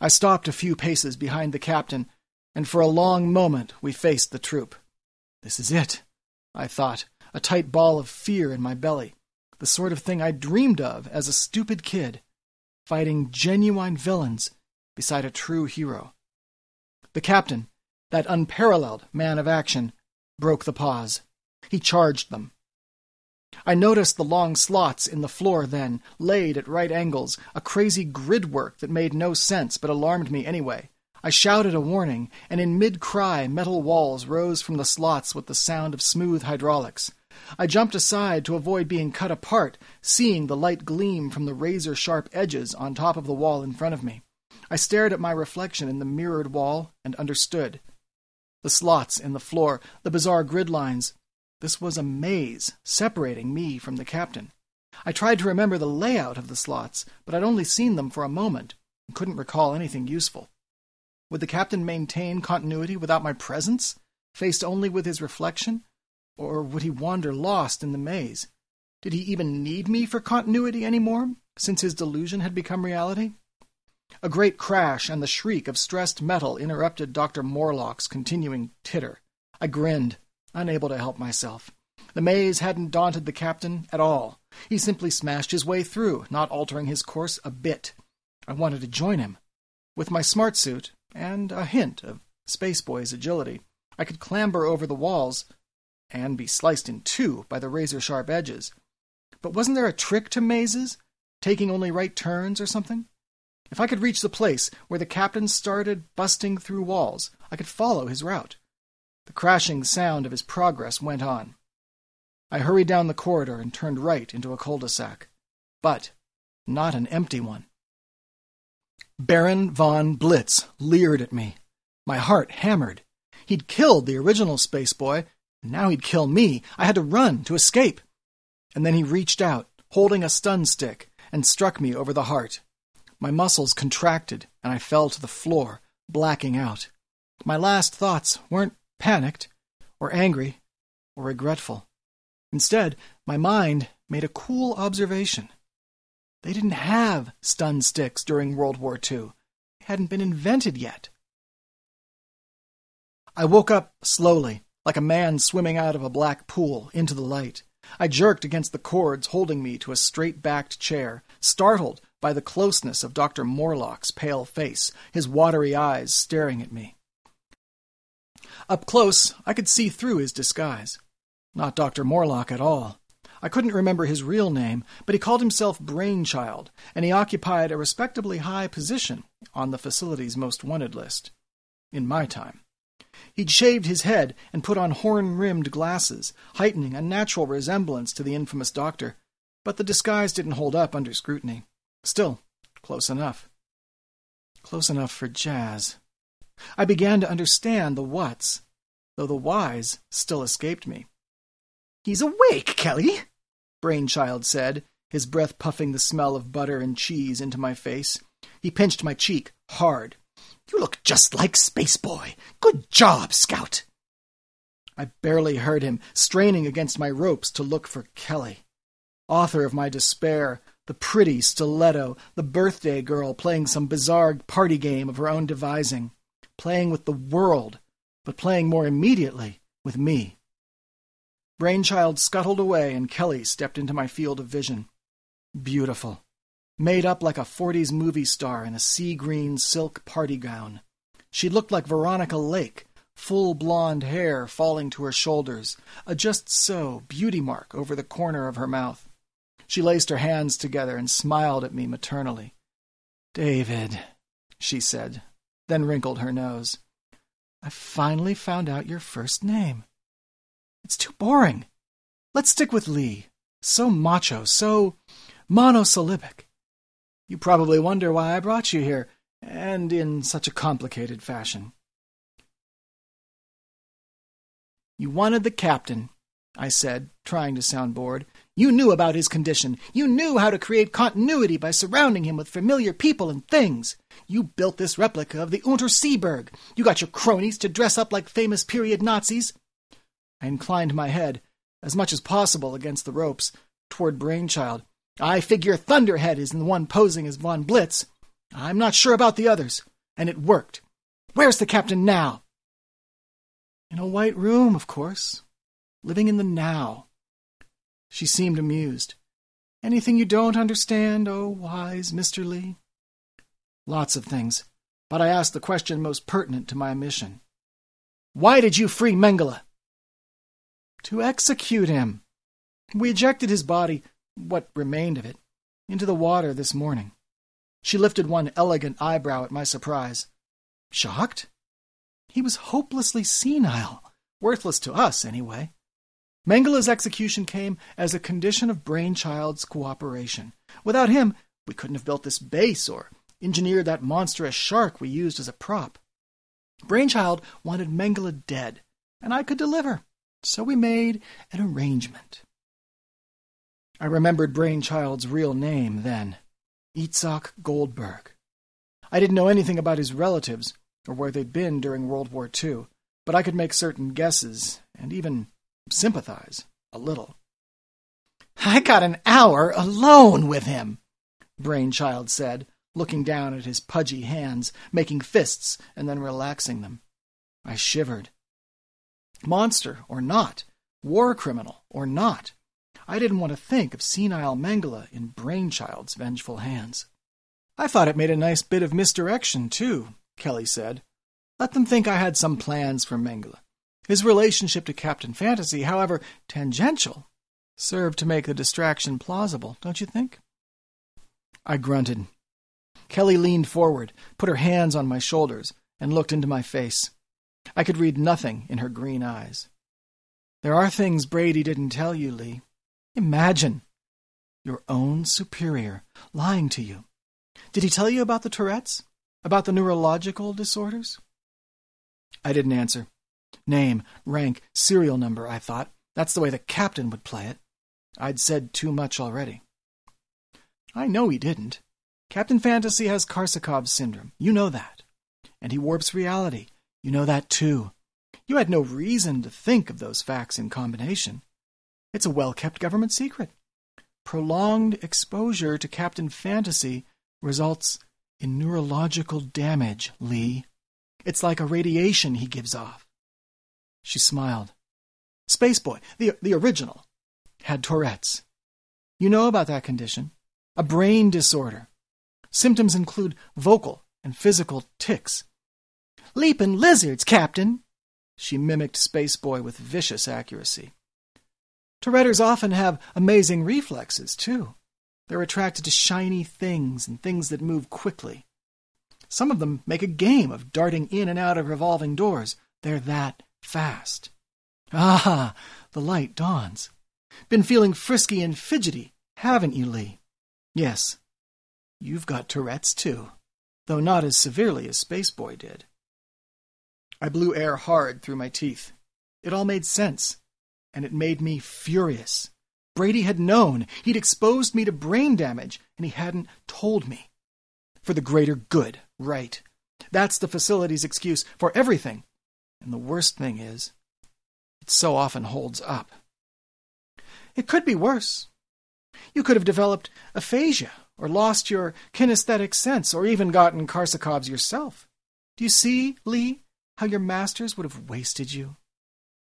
I stopped a few paces behind the captain, and for a long moment we faced the troop. This is it, I thought, a tight ball of fear in my belly, the sort of thing I dreamed of as a stupid kid fighting genuine villains beside a true hero. The captain, that unparalleled man of action, broke the pause. He charged them. I noticed the long slots in the floor then, laid at right angles, a crazy grid work that made no sense but alarmed me anyway. I shouted a warning, and in mid cry, metal walls rose from the slots with the sound of smooth hydraulics. I jumped aside to avoid being cut apart, seeing the light gleam from the razor sharp edges on top of the wall in front of me. I stared at my reflection in the mirrored wall and understood. The slots in the floor, the bizarre grid lines. This was a maze separating me from the captain. I tried to remember the layout of the slots, but I'd only seen them for a moment and couldn't recall anything useful. Would the captain maintain continuity without my presence, faced only with his reflection? Or would he wander lost in the maze? Did he even need me for continuity any more, since his delusion had become reality? A great crash and the shriek of stressed metal interrupted Dr. Morlock's continuing titter. I grinned, unable to help myself. The maze hadn't daunted the captain at all. He simply smashed his way through, not altering his course a bit. I wanted to join him. With my smart suit, and a hint of Spaceboy's agility. I could clamber over the walls and be sliced in two by the razor sharp edges. But wasn't there a trick to mazes? Taking only right turns or something? If I could reach the place where the captain started busting through walls, I could follow his route. The crashing sound of his progress went on. I hurried down the corridor and turned right into a cul-de-sac. But not an empty one. Baron von Blitz leered at me. My heart hammered. He'd killed the original space boy, and now he'd kill me. I had to run to escape. And then he reached out, holding a stun stick, and struck me over the heart. My muscles contracted, and I fell to the floor, blacking out. My last thoughts weren't panicked, or angry, or regretful. Instead, my mind made a cool observation. They didn't have stun sticks during World War II. They hadn't been invented yet. I woke up slowly, like a man swimming out of a black pool into the light. I jerked against the cords holding me to a straight backed chair, startled by the closeness of Dr. Morlock's pale face, his watery eyes staring at me. Up close, I could see through his disguise. Not Dr. Morlock at all. I couldn't remember his real name, but he called himself Brainchild, and he occupied a respectably high position on the facility's most wanted list. In my time. He'd shaved his head and put on horn rimmed glasses, heightening a natural resemblance to the infamous doctor, but the disguise didn't hold up under scrutiny. Still, close enough. Close enough for jazz. I began to understand the whats, though the whys still escaped me. He's awake, Kelly, Brainchild said, his breath puffing the smell of butter and cheese into my face. He pinched my cheek hard. You look just like Spaceboy. Good job, Scout. I barely heard him, straining against my ropes to look for Kelly. Author of my despair, the pretty stiletto, the birthday girl playing some bizarre party game of her own devising, playing with the world, but playing more immediately with me. Brainchild scuttled away, and Kelly stepped into my field of vision. Beautiful. Made up like a 40s movie star in a sea green silk party gown. She looked like Veronica Lake, full blonde hair falling to her shoulders, a just so beauty mark over the corner of her mouth. She laced her hands together and smiled at me maternally. David, she said, then wrinkled her nose. I finally found out your first name. It's too boring. Let's stick with Lee. So macho, so monosyllabic. You probably wonder why I brought you here, and in such a complicated fashion. You wanted the captain, I said, trying to sound bored. You knew about his condition. You knew how to create continuity by surrounding him with familiar people and things. You built this replica of the Unterseeberg. You got your cronies to dress up like famous period Nazis. I inclined my head, as much as possible against the ropes, toward Brainchild. I figure Thunderhead is the one posing as Von Blitz. I'm not sure about the others. And it worked. Where's the captain now? In a white room, of course. Living in the now. She seemed amused. Anything you don't understand, oh wise Mr. Lee? Lots of things, but I asked the question most pertinent to my mission. Why did you free Mengele? To execute him. We ejected his body, what remained of it, into the water this morning. She lifted one elegant eyebrow at my surprise. Shocked? He was hopelessly senile, worthless to us, anyway. Mengele's execution came as a condition of Brainchild's cooperation. Without him, we couldn't have built this base or engineered that monstrous shark we used as a prop. Brainchild wanted Mengele dead, and I could deliver, so we made an arrangement. I remembered Brainchild's real name then Itzhak Goldberg. I didn't know anything about his relatives or where they'd been during World War II, but I could make certain guesses and even sympathize a little. I got an hour alone with him, Brainchild said, looking down at his pudgy hands, making fists and then relaxing them. I shivered. Monster or not, war criminal or not, I didn't want to think of senile Mengele in Brainchild's vengeful hands. I thought it made a nice bit of misdirection, too, Kelly said. Let them think I had some plans for Mengele. His relationship to Captain Fantasy, however tangential, served to make the distraction plausible, don't you think? I grunted. Kelly leaned forward, put her hands on my shoulders, and looked into my face. I could read nothing in her green eyes. There are things Brady didn't tell you, Lee. Imagine your own superior lying to you. Did he tell you about the Tourette's? About the neurological disorders? I didn't answer. Name, rank, serial number, I thought. That's the way the captain would play it. I'd said too much already. I know he didn't. Captain Fantasy has Korsakov's syndrome. You know that. And he warps reality. You know that too. You had no reason to think of those facts in combination. It's a well kept government secret. Prolonged exposure to Captain Fantasy results in neurological damage, Lee. It's like a radiation he gives off. She smiled. Spaceboy, the, the original, had Tourette's. You know about that condition? A brain disorder. Symptoms include vocal and physical tics. Leapin' lizards, Captain! She mimicked Spaceboy with vicious accuracy. Touretters often have amazing reflexes, too. They're attracted to shiny things and things that move quickly. Some of them make a game of darting in and out of revolving doors. They're that fast. Ah, the light dawns. Been feeling frisky and fidgety, haven't you, Lee? Yes. You've got Tourette's, too, though not as severely as Spaceboy did. I blew air hard through my teeth. It all made sense, and it made me furious. Brady had known. He'd exposed me to brain damage, and he hadn't told me. For the greater good, right. That's the facility's excuse for everything. And the worst thing is, it so often holds up. It could be worse. You could have developed aphasia, or lost your kinesthetic sense, or even gotten Korsakov's yourself. Do you see, Lee, how your masters would have wasted you?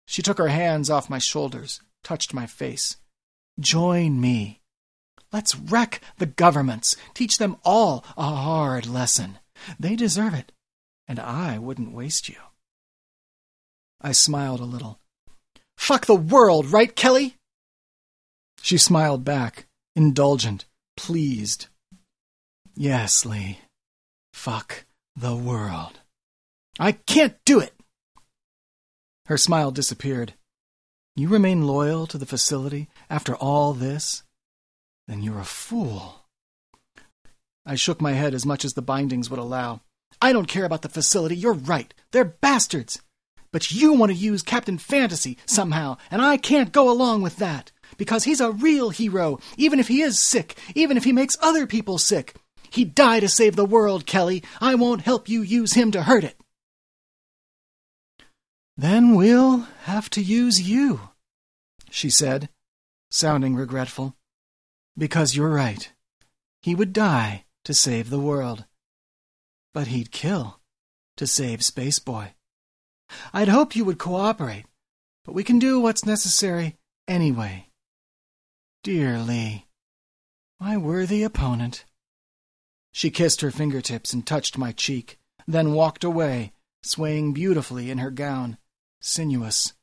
She took her hands off my shoulders, touched my face. Join me. Let's wreck the governments, teach them all a hard lesson. They deserve it, and I wouldn't waste you. I smiled a little. Fuck the world, right, Kelly? She smiled back, indulgent, pleased. Yes, Lee. Fuck the world. I can't do it! Her smile disappeared. You remain loyal to the facility after all this? Then you're a fool. I shook my head as much as the bindings would allow. I don't care about the facility. You're right. They're bastards. But you want to use Captain Fantasy somehow, and I can't go along with that. Because he's a real hero, even if he is sick, even if he makes other people sick. He'd die to save the world, Kelly. I won't help you use him to hurt it. Then we'll have to use you, she said, sounding regretful. Because you're right. He would die to save the world. But he'd kill to save Spaceboy. I'd hoped you would cooperate, but we can do what's necessary anyway. Dear Lee, my worthy opponent. She kissed her fingertips and touched my cheek, then walked away, swaying beautifully in her gown sinuous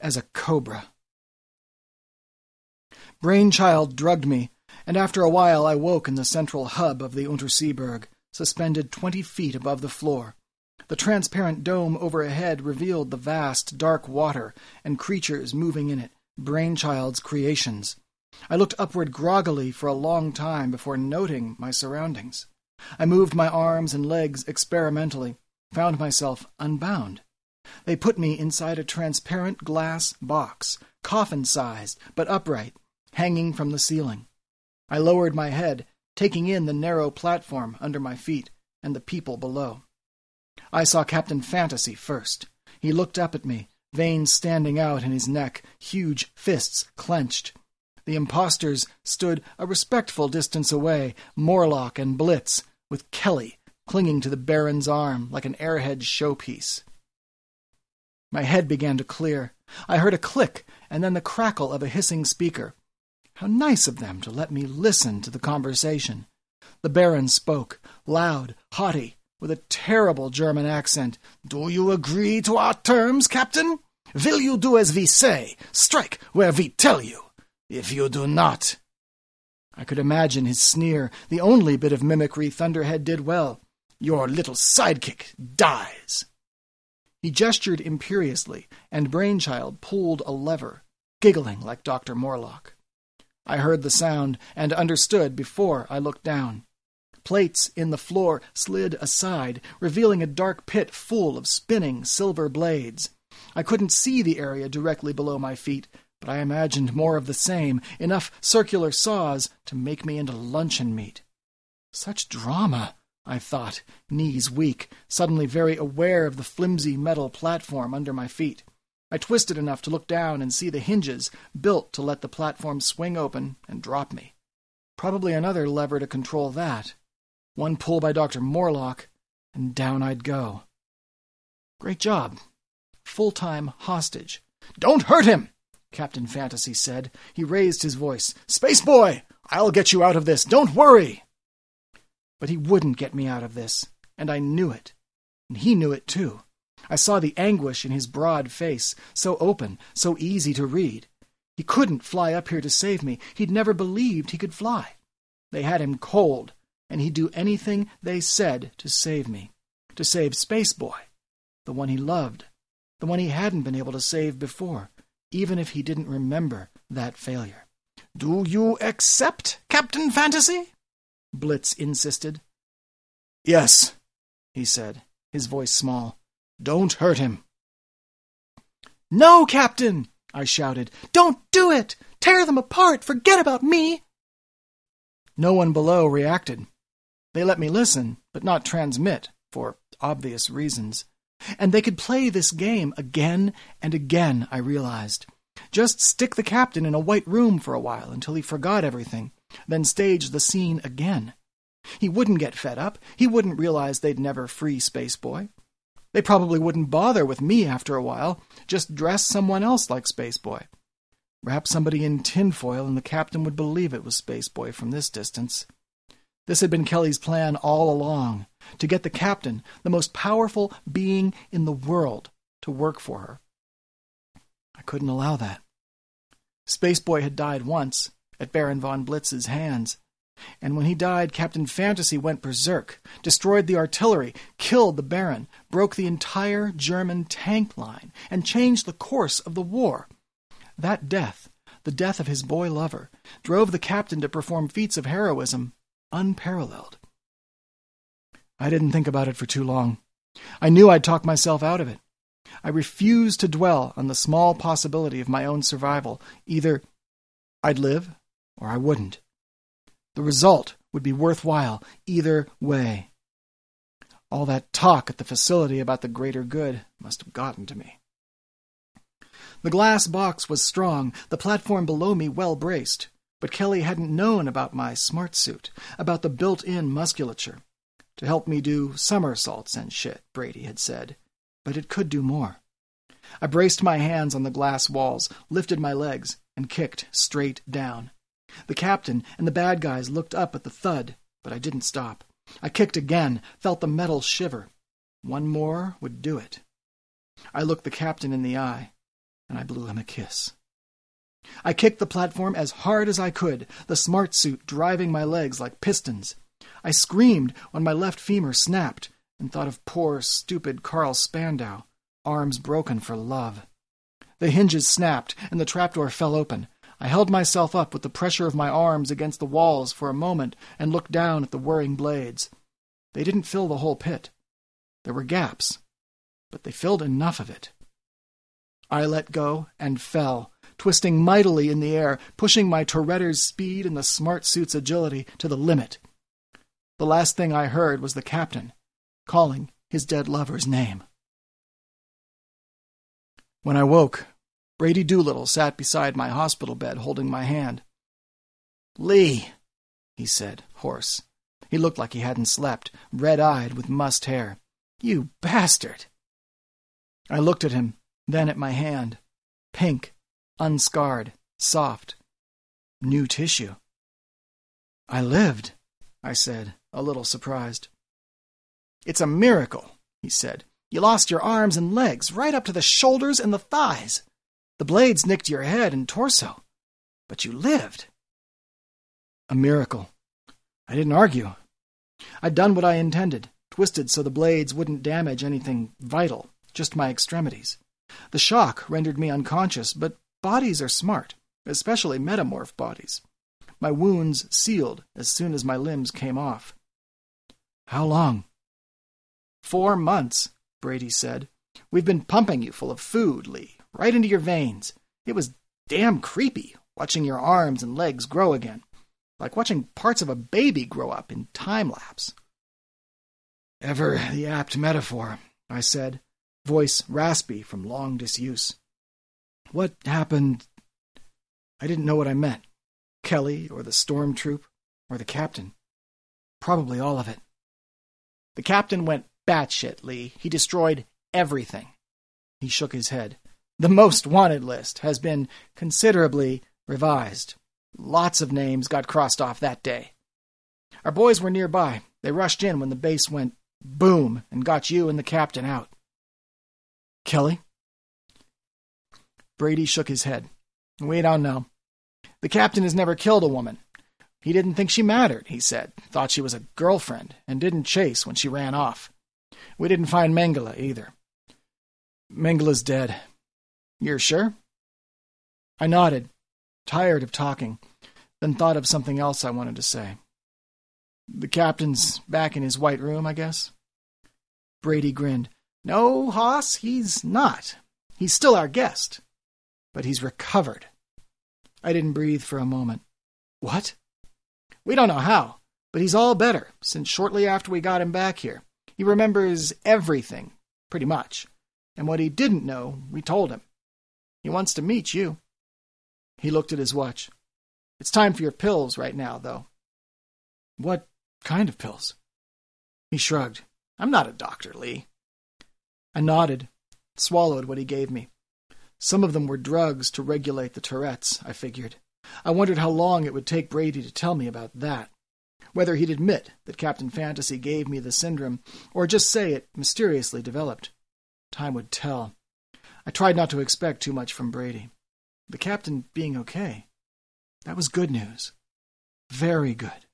as a cobra. Brainchild drugged me, and after a while I woke in the central hub of the Unterseeberg, suspended twenty feet above the floor. The transparent dome overhead revealed the vast, dark water and creatures moving in it, Brainchild's creations. I looked upward groggily for a long time before noting my surroundings. I moved my arms and legs experimentally, found myself unbound. They put me inside a transparent glass box, coffin sized but upright, hanging from the ceiling. I lowered my head, taking in the narrow platform under my feet and the people below. I saw Captain Fantasy first. He looked up at me, veins standing out in his neck, huge fists clenched. The impostors stood a respectful distance away, Morlock and Blitz, with Kelly clinging to the Baron's arm like an airhead showpiece. My head began to clear. I heard a click and then the crackle of a hissing speaker. How nice of them to let me listen to the conversation. The Baron spoke, loud, haughty, with a terrible German accent. Do you agree to our terms, Captain? Will you do as we say? Strike where we tell you. If you do not. I could imagine his sneer, the only bit of mimicry Thunderhead did well. Your little sidekick dies. He gestured imperiously, and Brainchild pulled a lever, giggling like Dr. Morlock. I heard the sound and understood before I looked down. Plates in the floor slid aside, revealing a dark pit full of spinning silver blades. I couldn't see the area directly below my feet, but I imagined more of the same, enough circular saws to make me into luncheon meat. Such drama! I thought, knees weak, suddenly very aware of the flimsy metal platform under my feet. I twisted enough to look down and see the hinges built to let the platform swing open and drop me. Probably another lever to control that. One pull by Dr. Morlock, and down I'd go. Great job. Full time hostage. Don't hurt him! Captain Fantasy said. He raised his voice. Space boy! I'll get you out of this. Don't worry! But he wouldn't get me out of this, and I knew it. And he knew it too. I saw the anguish in his broad face, so open, so easy to read. He couldn't fly up here to save me. He'd never believed he could fly. They had him cold, and he'd do anything they said to save me. To save Space Boy, the one he loved, the one he hadn't been able to save before, even if he didn't remember that failure. Do you accept, Captain Fantasy? Blitz insisted. Yes, he said, his voice small. Don't hurt him. No, Captain! I shouted. Don't do it! Tear them apart! Forget about me! No one below reacted. They let me listen, but not transmit, for obvious reasons. And they could play this game again and again, I realized. Just stick the captain in a white room for a while until he forgot everything, then stage the scene again. He wouldn't get fed up. He wouldn't realize they'd never free Spaceboy. They probably wouldn't bother with me after a while, just dress someone else like Spaceboy. Wrap somebody in tinfoil and the captain would believe it was Spaceboy from this distance. This had been Kelly's plan all along to get the captain, the most powerful being in the world, to work for her. I couldn't allow that. Spaceboy had died once, at Baron von Blitz's hands. And when he died, Captain Fantasy went berserk, destroyed the artillery, killed the Baron, broke the entire German tank line, and changed the course of the war. That death, the death of his boy lover, drove the captain to perform feats of heroism unparalleled. I didn't think about it for too long. I knew I'd talk myself out of it. I refused to dwell on the small possibility of my own survival. Either I'd live or I wouldn't. The result would be worthwhile either way. All that talk at the facility about the greater good must have gotten to me. The glass box was strong, the platform below me well braced, but Kelly hadn't known about my smart suit, about the built in musculature. To help me do somersaults and shit, Brady had said but it could do more. I braced my hands on the glass walls, lifted my legs, and kicked straight down. The captain and the bad guys looked up at the thud, but I didn't stop. I kicked again, felt the metal shiver. One more would do it. I looked the captain in the eye, and I blew him a kiss. I kicked the platform as hard as I could, the smart suit driving my legs like pistons. I screamed when my left femur snapped and thought of poor, stupid Carl Spandau, arms broken for love. The hinges snapped and the trapdoor fell open. I held myself up with the pressure of my arms against the walls for a moment and looked down at the whirring blades. They didn't fill the whole pit. There were gaps, but they filled enough of it. I let go and fell, twisting mightily in the air, pushing my Touretter's speed and the smart suit's agility to the limit. The last thing I heard was the captain calling his dead lover's name. When I woke, Brady Doolittle sat beside my hospital bed holding my hand. Lee, he said, hoarse. He looked like he hadn't slept, red eyed with mussed hair. You bastard! I looked at him, then at my hand. Pink, unscarred, soft. New tissue. I lived, I said, a little surprised. It's a miracle, he said. You lost your arms and legs, right up to the shoulders and the thighs. The blades nicked your head and torso. But you lived. A miracle. I didn't argue. I'd done what I intended, twisted so the blades wouldn't damage anything vital, just my extremities. The shock rendered me unconscious, but bodies are smart, especially metamorph bodies. My wounds sealed as soon as my limbs came off. How long? Four months, Brady said. We've been pumping you full of food, Lee, right into your veins. It was damn creepy watching your arms and legs grow again, like watching parts of a baby grow up in time lapse. Ever the apt metaphor, I said, voice raspy from long disuse. What happened? I didn't know what I meant. Kelly, or the storm troop, or the captain. Probably all of it. The captain went batshit, Lee. He destroyed everything. He shook his head. The most wanted list has been considerably revised. Lots of names got crossed off that day. Our boys were nearby. They rushed in when the base went boom and got you and the captain out. Kelly? Brady shook his head. We don't know. The captain has never killed a woman. He didn't think she mattered, he said. Thought she was a girlfriend, and didn't chase when she ran off. We didn't find Mengele either. Mengele's dead. You're sure? I nodded, tired of talking, then thought of something else I wanted to say. The captain's back in his white room, I guess? Brady grinned. No, Hoss, he's not. He's still our guest. But he's recovered. I didn't breathe for a moment. What? We don't know how, but he's all better since shortly after we got him back here. He remembers everything, pretty much. And what he didn't know, we told him. He wants to meet you. He looked at his watch. It's time for your pills right now, though. What kind of pills? He shrugged. I'm not a doctor, Lee. I nodded, swallowed what he gave me. Some of them were drugs to regulate the Tourette's, I figured. I wondered how long it would take Brady to tell me about that. Whether he'd admit that Captain Fantasy gave me the syndrome, or just say it mysteriously developed. Time would tell. I tried not to expect too much from Brady. The captain being okay. That was good news. Very good.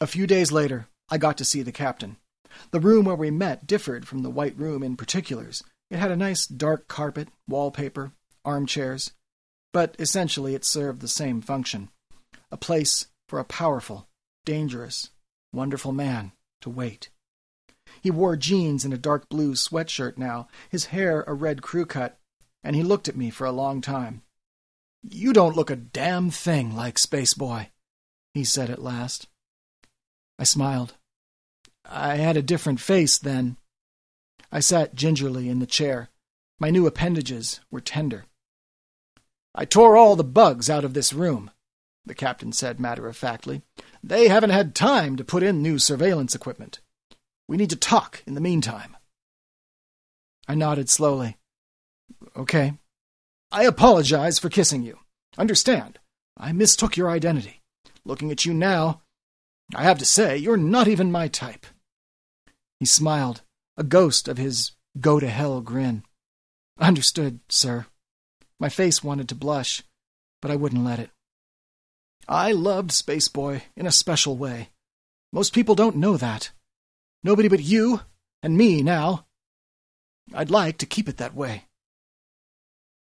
A few days later, I got to see the captain. The room where we met differed from the white room in particulars. It had a nice dark carpet, wallpaper, armchairs, but essentially it served the same function a place for a powerful, dangerous, wonderful man to wait. He wore jeans and a dark blue sweatshirt now, his hair a red crew cut, and he looked at me for a long time. You don't look a damn thing like Space Boy, he said at last. I smiled. I had a different face then. I sat gingerly in the chair. My new appendages were tender. I tore all the bugs out of this room, the captain said matter of factly. They haven't had time to put in new surveillance equipment. We need to talk in the meantime. I nodded slowly. Okay. I apologize for kissing you. Understand, I mistook your identity. Looking at you now, I have to say, you're not even my type. He smiled, a ghost of his go to hell grin. Understood, sir. My face wanted to blush, but I wouldn't let it. I loved Spaceboy in a special way. Most people don't know that. Nobody but you and me now. I'd like to keep it that way.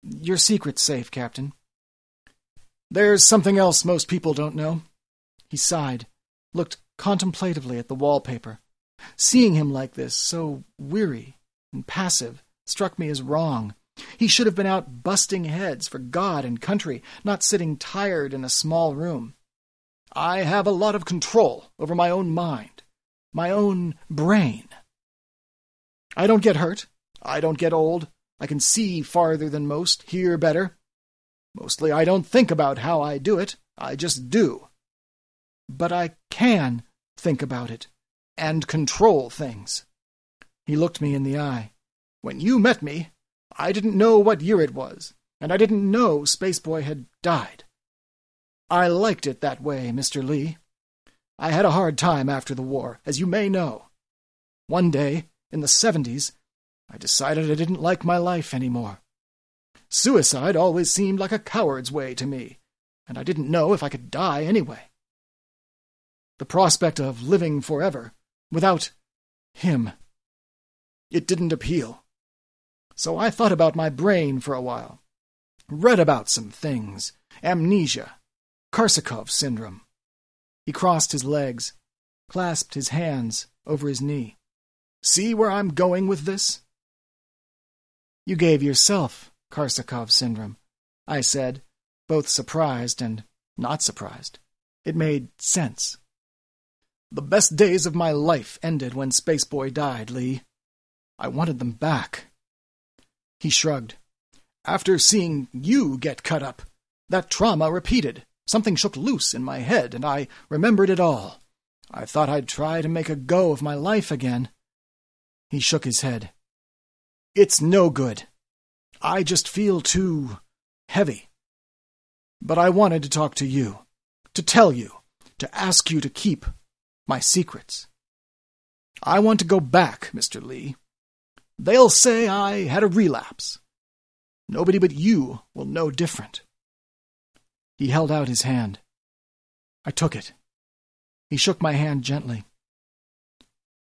Your secret's safe, Captain. There's something else most people don't know. He sighed, looked contemplatively at the wallpaper. Seeing him like this, so weary and passive, struck me as wrong. He should have been out busting heads for God and country, not sitting tired in a small room. I have a lot of control over my own mind, my own brain. I don't get hurt. I don't get old. I can see farther than most, hear better. Mostly I don't think about how I do it. I just do. But I can think about it and control things. He looked me in the eye. When you met me, I didn't know what year it was, and I didn't know Spaceboy had died. I liked it that way, Mr. Lee. I had a hard time after the war, as you may know. One day, in the seventies, I decided I didn't like my life any more. Suicide always seemed like a coward's way to me, and I didn't know if I could die anyway. The prospect of living forever without him, it didn't appeal. So I thought about my brain for a while, read about some things amnesia, Korsakoff syndrome. He crossed his legs, clasped his hands over his knee. See where I'm going with this? You gave yourself Korsakoff syndrome, I said, both surprised and not surprised. It made sense. The best days of my life ended when Spaceboy died, Lee. I wanted them back. He shrugged. After seeing you get cut up, that trauma repeated. Something shook loose in my head, and I remembered it all. I thought I'd try to make a go of my life again. He shook his head. It's no good. I just feel too heavy. But I wanted to talk to you, to tell you, to ask you to keep my secrets. I want to go back, Mr. Lee. They'll say I had a relapse. Nobody but you will know different. He held out his hand. I took it. He shook my hand gently.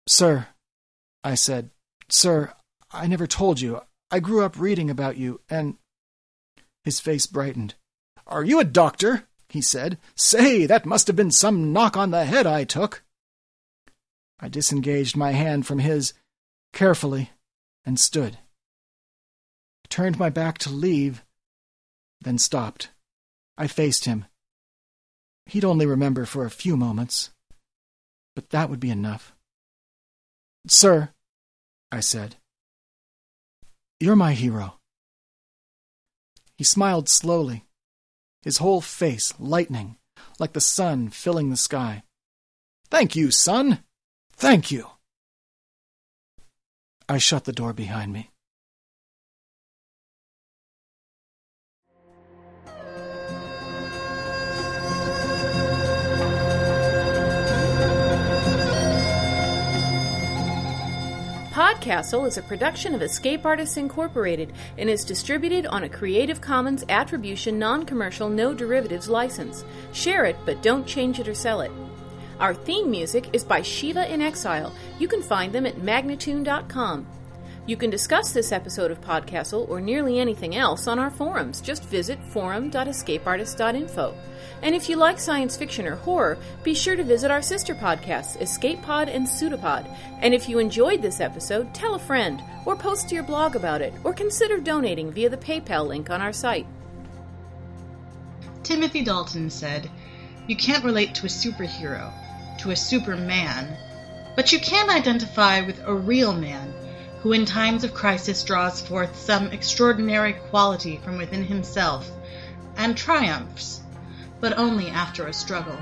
Sir, I said, Sir, I never told you. I grew up reading about you, and. His face brightened. Are you a doctor? he said. Say, that must have been some knock on the head I took. I disengaged my hand from his, carefully, and stood. I turned my back to leave, then stopped. I faced him. He'd only remember for a few moments, but that would be enough. Sir, I said, you're my hero. He smiled slowly, his whole face lightening, like the sun filling the sky. Thank you, son. Thank you. I shut the door behind me. Podcastle is a production of Escape Artists Incorporated and is distributed on a Creative Commons Attribution Non Commercial No Derivatives license. Share it, but don't change it or sell it. Our theme music is by Shiva in Exile. You can find them at magnatune.com. You can discuss this episode of Podcastle or nearly anything else on our forums. Just visit forum.escapeartist.info. And if you like science fiction or horror, be sure to visit our sister podcasts, Escape Pod and Pseudopod. And if you enjoyed this episode, tell a friend, or post to your blog about it, or consider donating via the PayPal link on our site. Timothy Dalton said, You can't relate to a superhero to a superman, but you can identify with a real man who in times of crisis draws forth some extraordinary quality from within himself and triumphs, but only after a struggle.